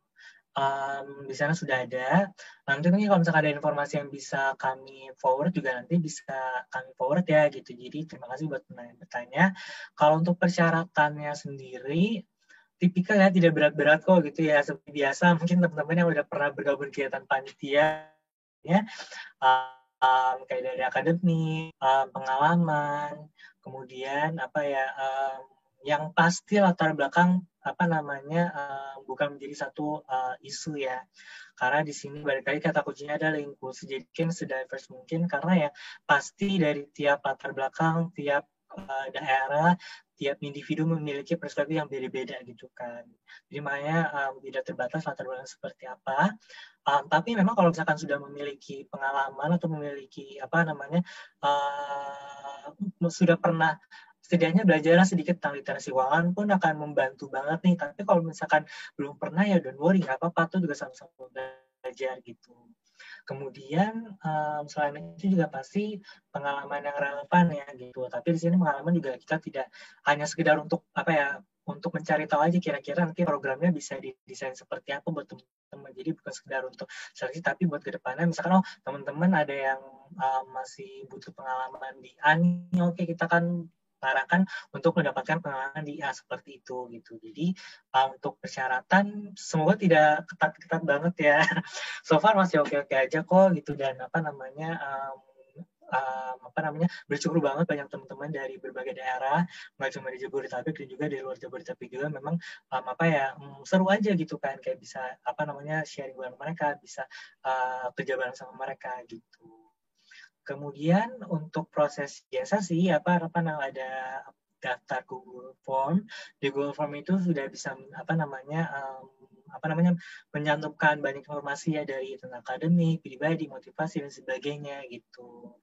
um, di sana sudah ada. Nanti nih kalau misalkan ada informasi yang bisa kami forward juga nanti bisa kami forward ya gitu. Jadi terima kasih buat bertanya. Kalau untuk persyaratannya sendiri, tipikal ya tidak berat-berat kok gitu ya. Seperti biasa mungkin teman-teman yang udah pernah bergabung kegiatan panitia ya um, kayak dari akademi, um, pengalaman, kemudian apa ya um, yang pasti latar belakang apa namanya uh, bukan menjadi satu uh, isu ya. Karena di sini balik lagi kata kuncinya adalah inklusi. Jadi kan sedivers mungkin karena ya pasti dari tiap latar belakang tiap uh, daerah tiap individu memiliki perspektif yang beda-beda gitu kan. Jadi makanya um, tidak terbatas latar belakang seperti apa. Um, tapi memang kalau misalkan sudah memiliki pengalaman atau memiliki apa namanya uh, sudah pernah setidaknya belajar sedikit tentang literasi keuangan pun akan membantu banget nih. Tapi kalau misalkan belum pernah ya don't worry, nggak apa-apa tuh juga sama-sama belajar gitu. Kemudian um, selain itu juga pasti pengalaman yang relevan ya gitu. Tapi di sini pengalaman juga kita tidak hanya sekedar untuk apa ya untuk mencari tahu aja kira-kira nanti programnya bisa didesain seperti apa buat teman-teman. Jadi bukan sekedar untuk seleksi tapi buat ke depannya misalkan oh teman-teman ada yang um, masih butuh pengalaman di ANI, oke okay, kita kan arahkan untuk mendapatkan pengalaman di A seperti itu gitu. Jadi uh, untuk persyaratan semoga tidak ketat-ketat banget ya. [LAUGHS] so far masih oke-oke aja kok gitu dan apa namanya um, um, apa namanya bersyukur banget banyak teman-teman dari berbagai daerah nggak cuma di Jabodetabek dan juga di luar Jabodetabek juga memang um, apa ya um, seru aja gitu kan kayak bisa apa namanya sharing bareng mereka bisa uh, kerja bareng sama mereka gitu Kemudian untuk proses biasa sih apa apa ada daftar Google Form. Di Google Form itu sudah bisa apa namanya um, apa namanya menyantumkan banyak informasi ya dari tentang akademik, pribadi, motivasi dan sebagainya gitu.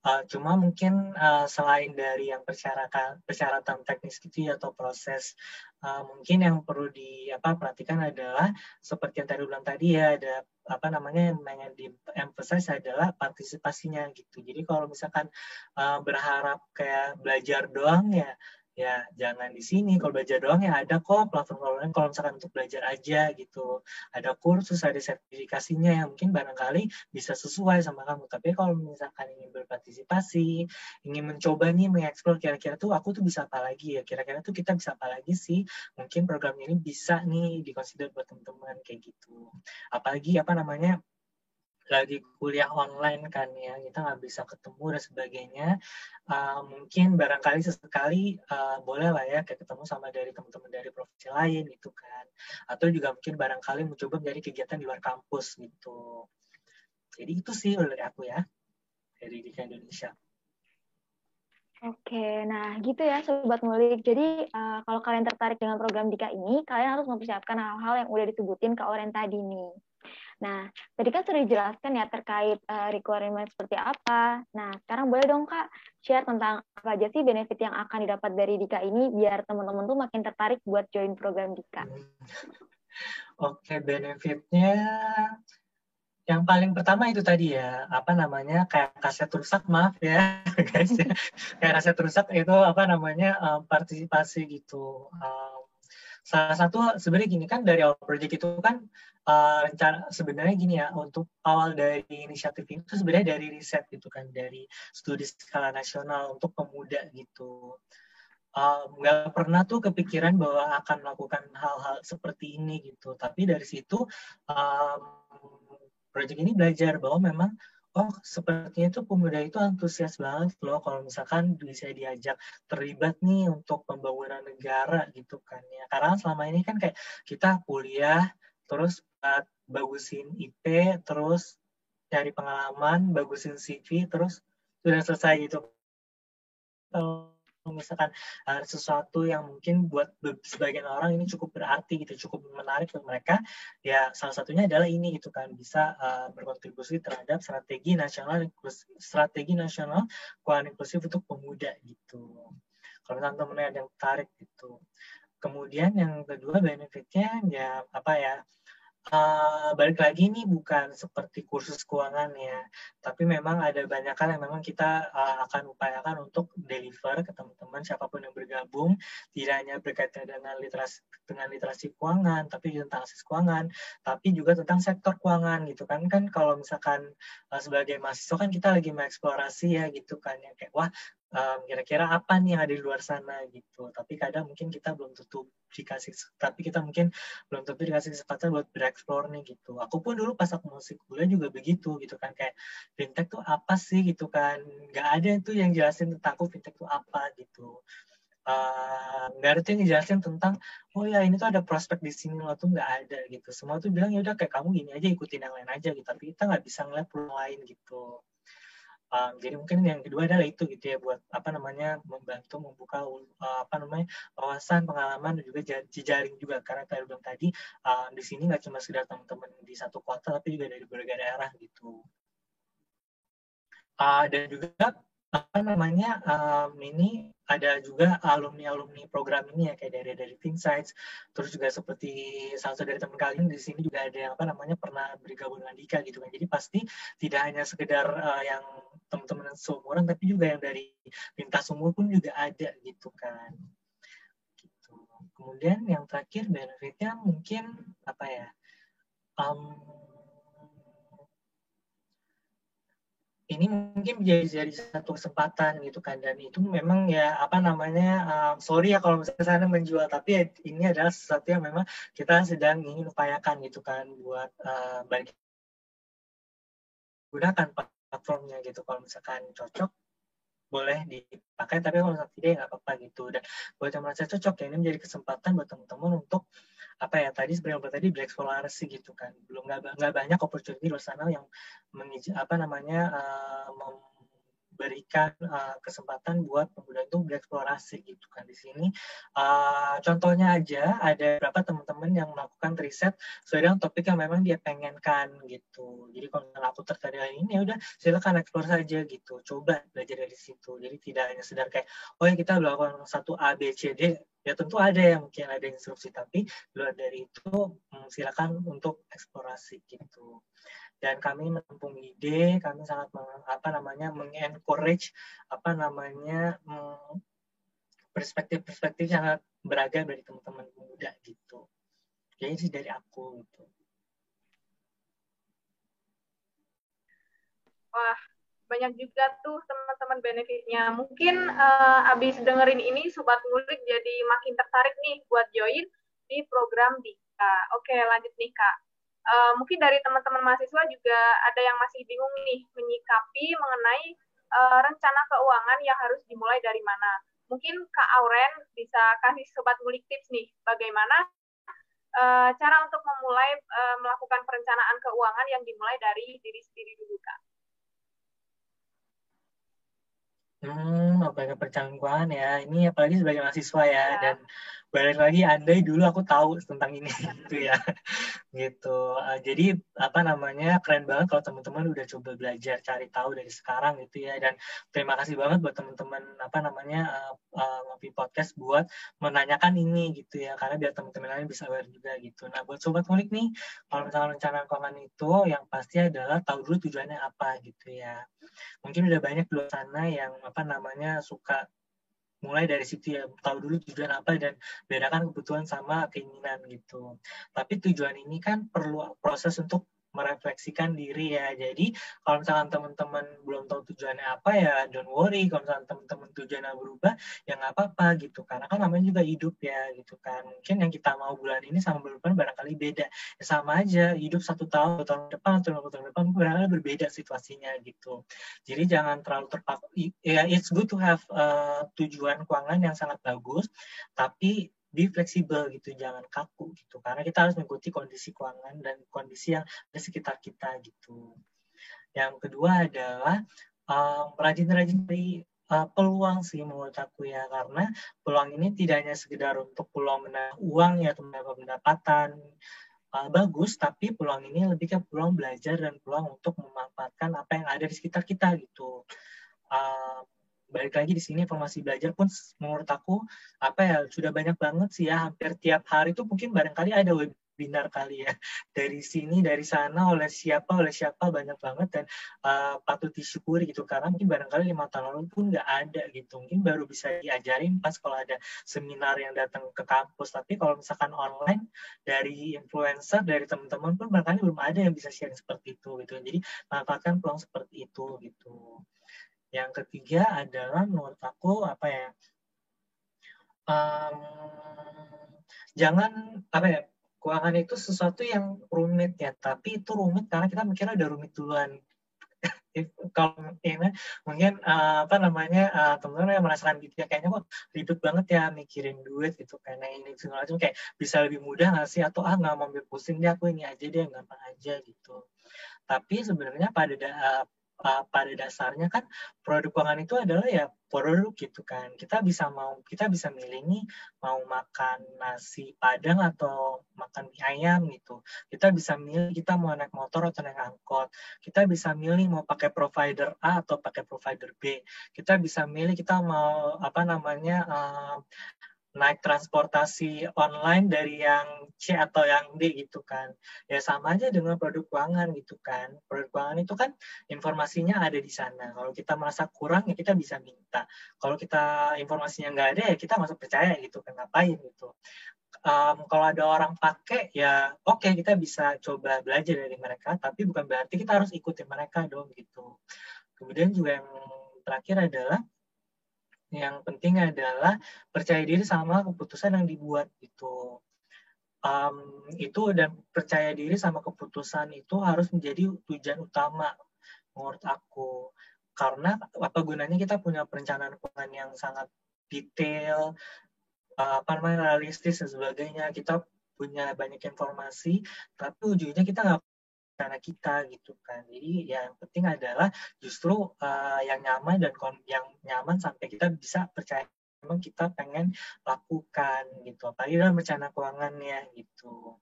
Uh, cuma mungkin uh, selain dari yang persyaratan persyaratan teknis gitu ya atau proses uh, mungkin yang perlu di apa perhatikan adalah seperti yang tadi bilang tadi ya ada apa namanya yang ingin di emphasize adalah partisipasinya gitu. Jadi kalau misalkan uh, berharap kayak belajar doang ya ya jangan di sini. Kalau belajar doang ya ada kok platform-platform kalau misalkan untuk belajar aja gitu. Ada kursus ada sertifikasinya yang mungkin barangkali bisa sesuai sama kamu. Tapi kalau misalkan ingin berpartisipasi ingin mencoba nih mengeksplor kira-kira tuh aku tuh bisa apa lagi ya? Kira-kira tuh kita bisa apa lagi sih? Mungkin program ini bisa nih dikonsider buat teman-teman kayak gitu. Apalagi apa namanya lagi kuliah online kan ya kita nggak bisa ketemu dan sebagainya uh, mungkin barangkali sesekali uh, boleh lah ya kayak ketemu sama dari teman-teman dari profesi lain gitu kan atau juga mungkin barangkali mencoba menjadi kegiatan di luar kampus gitu jadi itu sih dari aku ya dari Dika Indonesia Oke, nah gitu ya Sobat Ngulik. Jadi uh, kalau kalian tertarik dengan program Dika ini, kalian harus mempersiapkan hal-hal yang udah disebutin ke Oren tadi nih. Nah, tadi kan sudah dijelaskan ya terkait uh, requirement seperti apa. Nah, sekarang boleh dong Kak share tentang apa aja sih benefit yang akan didapat dari Dika ini biar teman-teman tuh makin tertarik buat join program Dika. Oke, benefitnya yang paling pertama itu tadi ya apa namanya kayak kaset rusak maaf ya [LAUGHS] guys ya. kayak kaset rusak itu apa namanya um, partisipasi gitu um, salah satu sebenarnya gini kan dari awal project itu kan uh, rencana sebenarnya gini ya untuk awal dari inisiatif itu sebenarnya dari riset gitu kan dari studi skala nasional untuk pemuda gitu. Nggak uh, pernah tuh kepikiran bahwa akan melakukan hal-hal seperti ini gitu. Tapi dari situ um, project ini belajar bahwa memang oh sepertinya itu pemuda itu antusias banget loh kalau misalkan bisa diajak terlibat nih untuk pembangunan negara gitu kan ya. Karena selama ini kan kayak kita kuliah terus uh, bagusin IP terus cari pengalaman bagusin CV terus sudah selesai gitu misalkan uh, sesuatu yang mungkin buat sebagian orang ini cukup berarti gitu, cukup menarik untuk mereka, ya salah satunya adalah ini gitu kan bisa uh, berkontribusi terhadap strategi nasional strategi nasional keuangan inklusif untuk pemuda gitu. Kalau teman-teman ada yang tertarik gitu. Kemudian yang kedua benefitnya ya apa ya uh, balik lagi nih bukan seperti kursus keuangan ya, tapi memang ada banyak hal yang memang kita uh, akan upayakan untuk deliver ke teman-teman siapa pun yang bergabung, tidak hanya berkaitan dengan literasi dengan literasi keuangan, tapi tentang akses keuangan, tapi juga tentang sektor keuangan gitu kan. Kan kalau misalkan uh, sebagai mahasiswa kan kita lagi mengeksplorasi ya gitu kan. Yang kayak wah um, kira-kira apa nih yang ada di luar sana gitu. Tapi kadang mungkin kita belum tentu dikasih, tapi kita mungkin belum tentu dikasih kesempatan buat bereksplor nih gitu. Aku pun dulu pas aku masih kuliah juga begitu gitu kan kayak fintech tuh apa sih gitu kan. Nggak ada tuh yang jelasin tentang aku fintech tuh apa gitu. Uh, nggak ada tuh yang jelasin tentang oh ya ini tuh ada prospek di sini lo tuh nggak ada gitu semua tuh bilang ya udah kayak kamu gini aja ikutin yang lain aja gitu tapi kita nggak bisa ngeliat peluang lain gitu Um, jadi mungkin yang kedua adalah itu gitu ya buat apa namanya membantu membuka uh, apa namanya wawasan pengalaman dan juga jejaring juga. Karena saya bilang tadi uh, di sini nggak cuma sekedar teman-teman di satu kota tapi juga dari berbagai daerah gitu. Uh, dan juga apa namanya um, ini ada juga alumni-alumni program ini ya kayak dari dari Insights terus juga seperti salah satu dari teman kalian di sini juga ada yang apa namanya pernah bergabung dengan Dika gitu kan. Jadi pasti tidak hanya sekedar uh, yang teman-teman seumuran tapi juga yang dari lintas umur pun juga ada gitu kan. Gitu. kemudian yang terakhir benefitnya mungkin apa ya um, ini mungkin jadi jadi satu kesempatan gitu kan. Dan itu memang ya apa namanya uh, sorry ya kalau misalnya sana menjual tapi ya, ini adalah sesuatu yang memang kita sedang ingin upayakan gitu kan buat uh, bagi gunakan platformnya gitu. Kalau misalkan cocok boleh dipakai tapi kalau misalnya tidak ya nggak apa-apa gitu. Dan buat yang merasa cocok ya ini menjadi kesempatan buat teman-teman untuk apa ya tadi sebenarnya tadi bereksplorasi gitu kan belum nggak banyak opportunity luar sana yang mengij apa namanya uh, berikan uh, kesempatan buat pemuda itu bereksplorasi gitu kan di sini. Uh, contohnya aja ada beberapa teman-teman yang melakukan riset sesuai dengan topik yang memang dia pengenkan gitu. Jadi kalau aku tertarik ini ya udah silakan eksplor saja gitu. Coba belajar dari situ. Jadi tidak hanya sedar kayak oh ya kita melakukan satu A B C D ya tentu ada yang mungkin ada instruksi tapi luar dari itu hmm, silakan untuk eksplorasi gitu dan kami menampung ide, kami sangat meng, apa namanya mengencourage apa namanya hmm, perspektif-perspektif sangat beragam dari teman-teman muda gitu. Jadi sih dari aku gitu. Wah, banyak juga tuh teman-teman benefitnya. Mungkin uh, abis dengerin ini, Sobat Ngulik jadi makin tertarik nih buat join di program Dika. Oke, lanjut nih Kak. Uh, mungkin dari teman-teman mahasiswa juga ada yang masih bingung nih menyikapi mengenai uh, rencana keuangan yang harus dimulai dari mana. Mungkin Kak Auren bisa kasih Sobat Ngulik tips nih, bagaimana cara untuk memulai melakukan perencanaan keuangan yang dimulai dari diri sendiri dulu, Kak. Hmm, apa yang percangkuan ya. Ini apalagi sebagai mahasiswa ya, ya. dan balik lagi andai dulu aku tahu tentang ini [LAUGHS] gitu ya. Gitu. Uh, jadi apa namanya keren banget kalau teman-teman udah coba belajar cari tahu dari sekarang gitu ya. Dan terima kasih banget buat teman-teman apa namanya uh, uh, podcast buat menanyakan ini gitu ya. Karena biar teman-teman lain bisa aware juga gitu. Nah buat sobat ngulik nih kalau misalnya rencana keuangan itu yang pasti adalah tahu dulu tujuannya apa gitu ya. Mungkin udah banyak di luar sana yang apa namanya suka mulai dari situ ya tahu dulu tujuan apa dan bedakan kebutuhan sama keinginan gitu. Tapi tujuan ini kan perlu proses untuk merefleksikan diri ya. Jadi kalau misalkan teman-teman belum tahu tujuannya apa ya don't worry. Kalau misalkan teman-teman tujuannya berubah ya nggak apa-apa gitu. Karena kan namanya juga hidup ya gitu kan. Mungkin yang kita mau bulan ini sama bulan depan barangkali beda. Ya sama aja hidup satu tahun, tahun depan atau dua tahun depan barangkali berbeda situasinya gitu. Jadi jangan terlalu terpaku. Ya it's good to have uh, tujuan keuangan yang sangat bagus, tapi be fleksibel gitu, jangan kaku gitu. Karena kita harus mengikuti kondisi keuangan dan kondisi yang ada sekitar kita gitu. Yang kedua adalah um, rajin-rajin dari uh, peluang sih menurut aku ya karena peluang ini tidak hanya sekedar untuk peluang menambah uang ya atau menambah pendapatan uh, bagus tapi peluang ini lebih ke peluang belajar dan peluang untuk memanfaatkan apa yang ada di sekitar kita gitu uh, balik lagi di sini informasi belajar pun menurut aku apa ya sudah banyak banget sih ya hampir tiap hari itu mungkin barangkali ada webinar kali ya. [LAUGHS] Dari sini dari sana oleh siapa oleh siapa banyak banget dan uh, patut disyukuri gitu. Karena mungkin barangkali lima tahun lalu pun nggak ada gitu. Mungkin baru bisa diajarin pas kalau ada seminar yang datang ke kampus. Tapi kalau misalkan online dari influencer dari teman-teman pun barangkali belum ada yang bisa sharing seperti itu gitu. Jadi manfaatkan peluang seperti itu gitu yang ketiga adalah menurut aku apa ya? Um, jangan apa ya? Keuangan itu sesuatu yang rumit ya, tapi itu rumit karena kita mikirnya udah rumit duluan. [LAUGHS] kalau ini mungkin uh, apa namanya uh, teman-teman yang merasakan gitu ya kayaknya kok ribet banget ya mikirin duit gitu karena ini segala macam kayak bisa lebih mudah nggak sih atau ah nggak mau ambil pusing deh aku ini aja deh gampang aja gitu tapi sebenarnya pada uh, pada dasarnya kan produk keuangan itu adalah ya produk gitu kan. Kita bisa mau kita bisa milih nih mau makan nasi padang atau makan mie ayam gitu. Kita bisa milih kita mau naik motor atau naik angkot. Kita bisa milih mau pakai provider A atau pakai provider B. Kita bisa milih kita mau apa namanya uh, naik transportasi online dari yang C atau yang D gitu kan. Ya sama aja dengan produk keuangan gitu kan. Produk keuangan itu kan informasinya ada di sana. Kalau kita merasa kurang ya kita bisa minta. Kalau kita informasinya nggak ada ya kita masuk percaya gitu kan ngapain gitu. Um, kalau ada orang pakai ya oke okay, kita bisa coba belajar dari mereka tapi bukan berarti kita harus ikutin mereka dong gitu. Kemudian juga yang terakhir adalah yang penting adalah percaya diri sama keputusan yang dibuat itu. Um, itu dan percaya diri sama keputusan itu harus menjadi tujuan utama menurut aku. Karena apa gunanya kita punya perencanaan keuangan yang sangat detail apa namanya realistis dan sebagainya. Kita punya banyak informasi tapi ujungnya kita nggak cara kita gitu kan. Jadi yang penting adalah justru uh, yang nyaman dan yang nyaman sampai kita bisa percaya memang kita pengen lakukan gitu. Apalagi dalam rencana keuangannya gitu.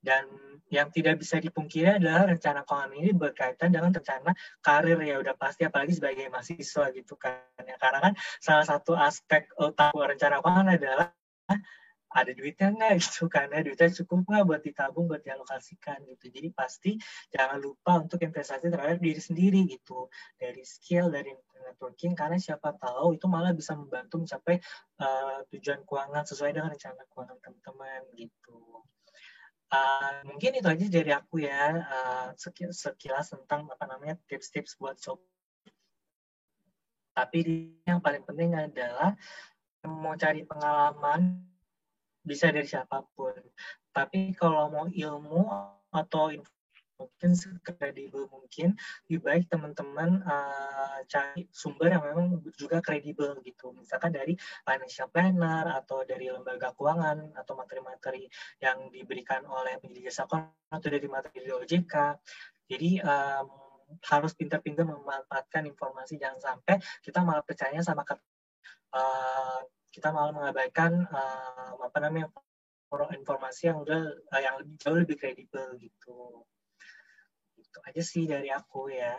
Dan yang tidak bisa dipungkiri adalah rencana keuangan ini berkaitan dengan rencana karir ya udah pasti apalagi sebagai mahasiswa gitu kan. Ya, karena kan salah satu aspek utama rencana keuangan adalah ada duitnya nggak gitu karena duitnya cukup nggak buat ditabung buat dialokasikan gitu. Jadi pasti jangan lupa untuk investasi terhadap diri sendiri gitu. Dari skill dari networking karena siapa tahu itu malah bisa membantu mencapai uh, tujuan keuangan sesuai dengan rencana keuangan teman-teman gitu. Uh, mungkin itu aja dari aku ya. Uh, sekilas tentang apa namanya tips-tips buat shop. Tapi yang paling penting adalah mau cari pengalaman bisa dari siapa pun. Tapi kalau mau ilmu atau mungkin sekredibel mungkin lebih baik teman-teman uh, cari sumber yang memang juga kredibel gitu. Misalkan dari financial planner atau dari lembaga keuangan atau materi-materi yang diberikan oleh penyedia jasa atau dari materi dari OJK jadi um, harus pintar-pintar memanfaatkan informasi. Jangan sampai kita malah percaya sama uh, kita malah mengabaikan uh, apa namanya informasi yang udah uh, yang jauh lebih kredibel gitu itu aja sih dari aku ya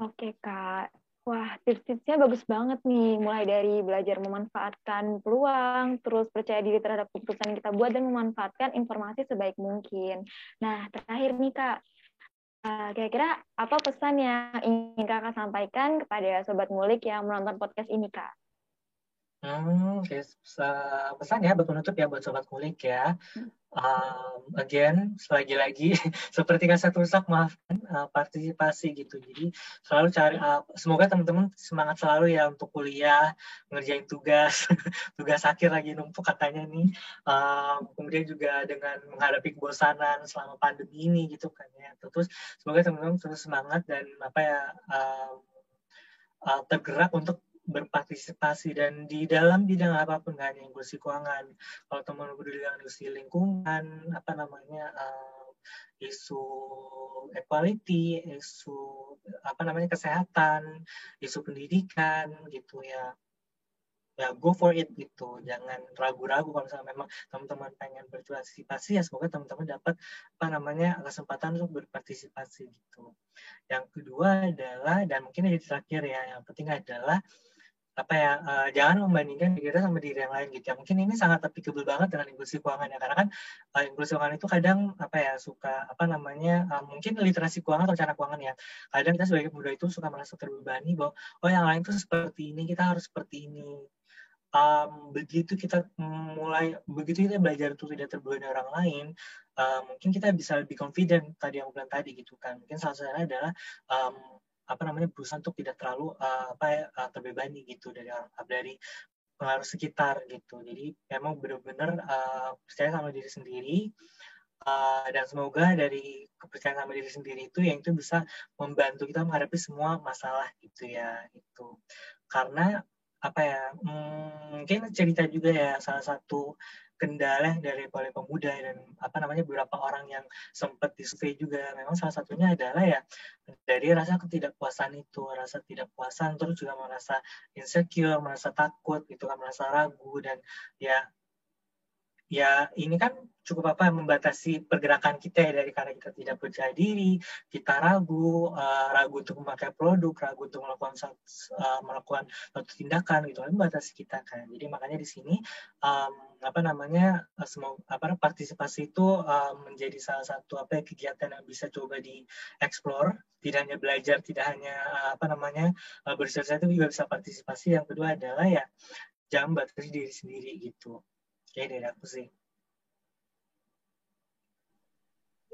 oke kak Wah, tips-tipsnya bagus banget nih. Mulai dari belajar memanfaatkan peluang, terus percaya diri terhadap keputusan yang kita buat, dan memanfaatkan informasi sebaik mungkin. Nah, terakhir nih, Kak. Eh, kira-kira apa pesan yang ingin Kakak sampaikan kepada Sobat Ngulik yang menonton podcast ini, Kak? Hmm, oke. Pesan ya buat penutup ya buat Sobat Ngulik ya. Hmm um, again lagi-lagi [LAUGHS] seperti kasat rusak maafkan uh, partisipasi gitu jadi selalu cari uh, semoga teman-teman semangat selalu ya untuk kuliah ngerjain tugas [LAUGHS] tugas akhir lagi numpuk katanya nih um, kemudian juga dengan menghadapi kebosanan selama pandemi ini gitu kan ya terus semoga teman-teman terus semangat dan apa ya um, uh, tergerak untuk berpartisipasi dan di dalam bidang apa pun nggak hanya inklusi keuangan. Kalau teman peduli dengan inklusi lingkungan apa namanya uh, isu equality isu apa namanya kesehatan isu pendidikan gitu ya. Ya go for it gitu. Jangan ragu-ragu kalau misalnya memang teman-teman pengen berpartisipasi ya semoga teman-teman dapat apa namanya kesempatan untuk berpartisipasi gitu. Yang kedua adalah dan mungkin yang terakhir ya yang penting adalah apa ya uh, jangan membandingkan diri kita sama diri yang lain gitu ya. Mungkin ini sangat applicable banget dengan inklusi keuangan ya karena kan uh, inklusi keuangan itu kadang apa ya suka apa namanya uh, mungkin literasi keuangan atau cara keuangan ya. Kadang kita sebagai pemuda itu suka merasa terbebani bahwa oh yang lain tuh seperti ini kita harus seperti ini. Um, begitu kita mulai begitu kita belajar untuk tidak terbebani orang lain uh, mungkin kita bisa lebih confident tadi yang bilang tadi gitu kan. Mungkin salah satunya adalah um, apa namanya berusaha untuk tidak terlalu uh, apa ya uh, terbebani gitu dari dari pengaruh sekitar gitu. Jadi memang benar-benar uh, percaya sama diri sendiri uh, dan semoga dari kepercayaan sama diri sendiri itu yang itu bisa membantu kita menghadapi semua masalah gitu ya itu karena apa ya hmm, mungkin cerita juga ya salah satu kendala dari para pemuda dan apa namanya beberapa orang yang sempat disurvei juga. Memang salah satunya adalah ya dari rasa ketidakpuasan itu rasa tidak puasan terus juga merasa insecure merasa takut gitu kan merasa ragu dan ya ya ini kan cukup apa membatasi pergerakan kita ya dari karena kita tidak percaya diri, kita ragu, uh, ragu untuk memakai produk, ragu untuk melakukan uh, melakukan suatu tindakan gitu, kan membatasi kita kan. Jadi makanya di sini um, apa namanya semua apa partisipasi itu um, menjadi salah satu apa ya, kegiatan yang bisa coba dieksplor, tidak hanya belajar, tidak hanya apa namanya uh, bersosialisasi itu juga bisa partisipasi. Yang kedua adalah ya jangan batasi diri sendiri gitu. Oke, dari aku sih.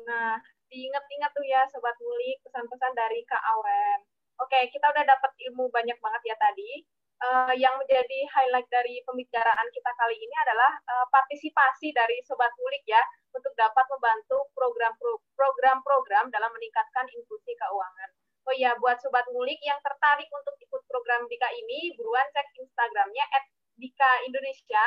Nah, diingat-ingat tuh ya Sobat Ngulik, pesan-pesan dari Kak Awen. Oke, kita udah dapat ilmu banyak banget ya tadi. Uh, yang menjadi highlight dari pembicaraan kita kali ini adalah uh, partisipasi dari Sobat Ngulik ya, untuk dapat membantu program-program dalam meningkatkan inklusi keuangan. Oh iya, buat Sobat Ngulik yang tertarik untuk ikut program Dika ini, buruan cek Instagramnya at Dika Indonesia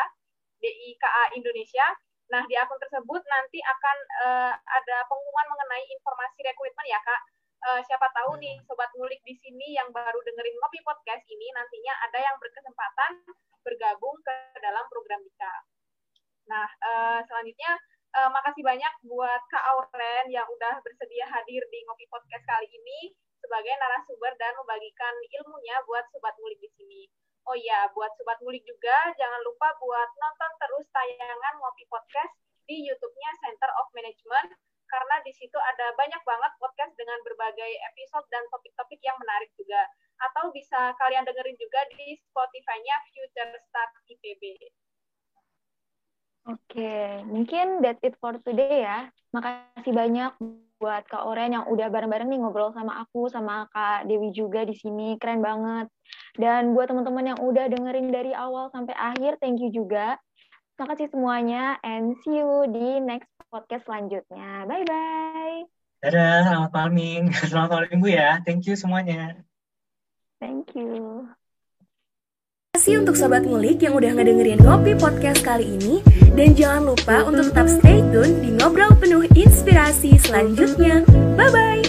DIKA Indonesia. Nah, di akun tersebut nanti akan uh, ada pengumuman mengenai informasi rekrutmen ya, Kak. Uh, siapa tahu nih hmm. sobat ngulik di sini yang baru dengerin Ngopi Podcast ini nantinya ada yang berkesempatan bergabung ke dalam program Dika. Nah, uh, selanjutnya uh, makasih banyak buat Kak Auren yang udah bersedia hadir di Ngopi Podcast kali ini sebagai narasumber dan membagikan ilmunya buat sobat ngulik di sini. Oh iya, buat Sobat Ngulik juga, jangan lupa buat nonton terus tayangan Ngopi Podcast di YouTube-nya Center of Management, karena di situ ada banyak banget podcast dengan berbagai episode dan topik-topik yang menarik juga. Atau bisa kalian dengerin juga di Spotify-nya Future Start IPB. Oke, mungkin that's it for today ya. Makasih banyak buat Kak Oren yang udah bareng-bareng nih ngobrol sama aku, sama Kak Dewi juga di sini. Keren banget. Dan buat teman-teman yang udah dengerin dari awal sampai akhir, thank you juga. Makasih semuanya, and see you di next podcast selanjutnya. Bye-bye. Dadah, selamat malam. [LAUGHS] Selamat malam minggu ya. Thank you semuanya. Thank you. Terima kasih untuk Sobat Ngulik yang udah ngedengerin Ngopi Podcast kali ini. Dan jangan lupa untuk tetap stay tune di Ngobrol Penuh Inspirasi selanjutnya. Bye-bye!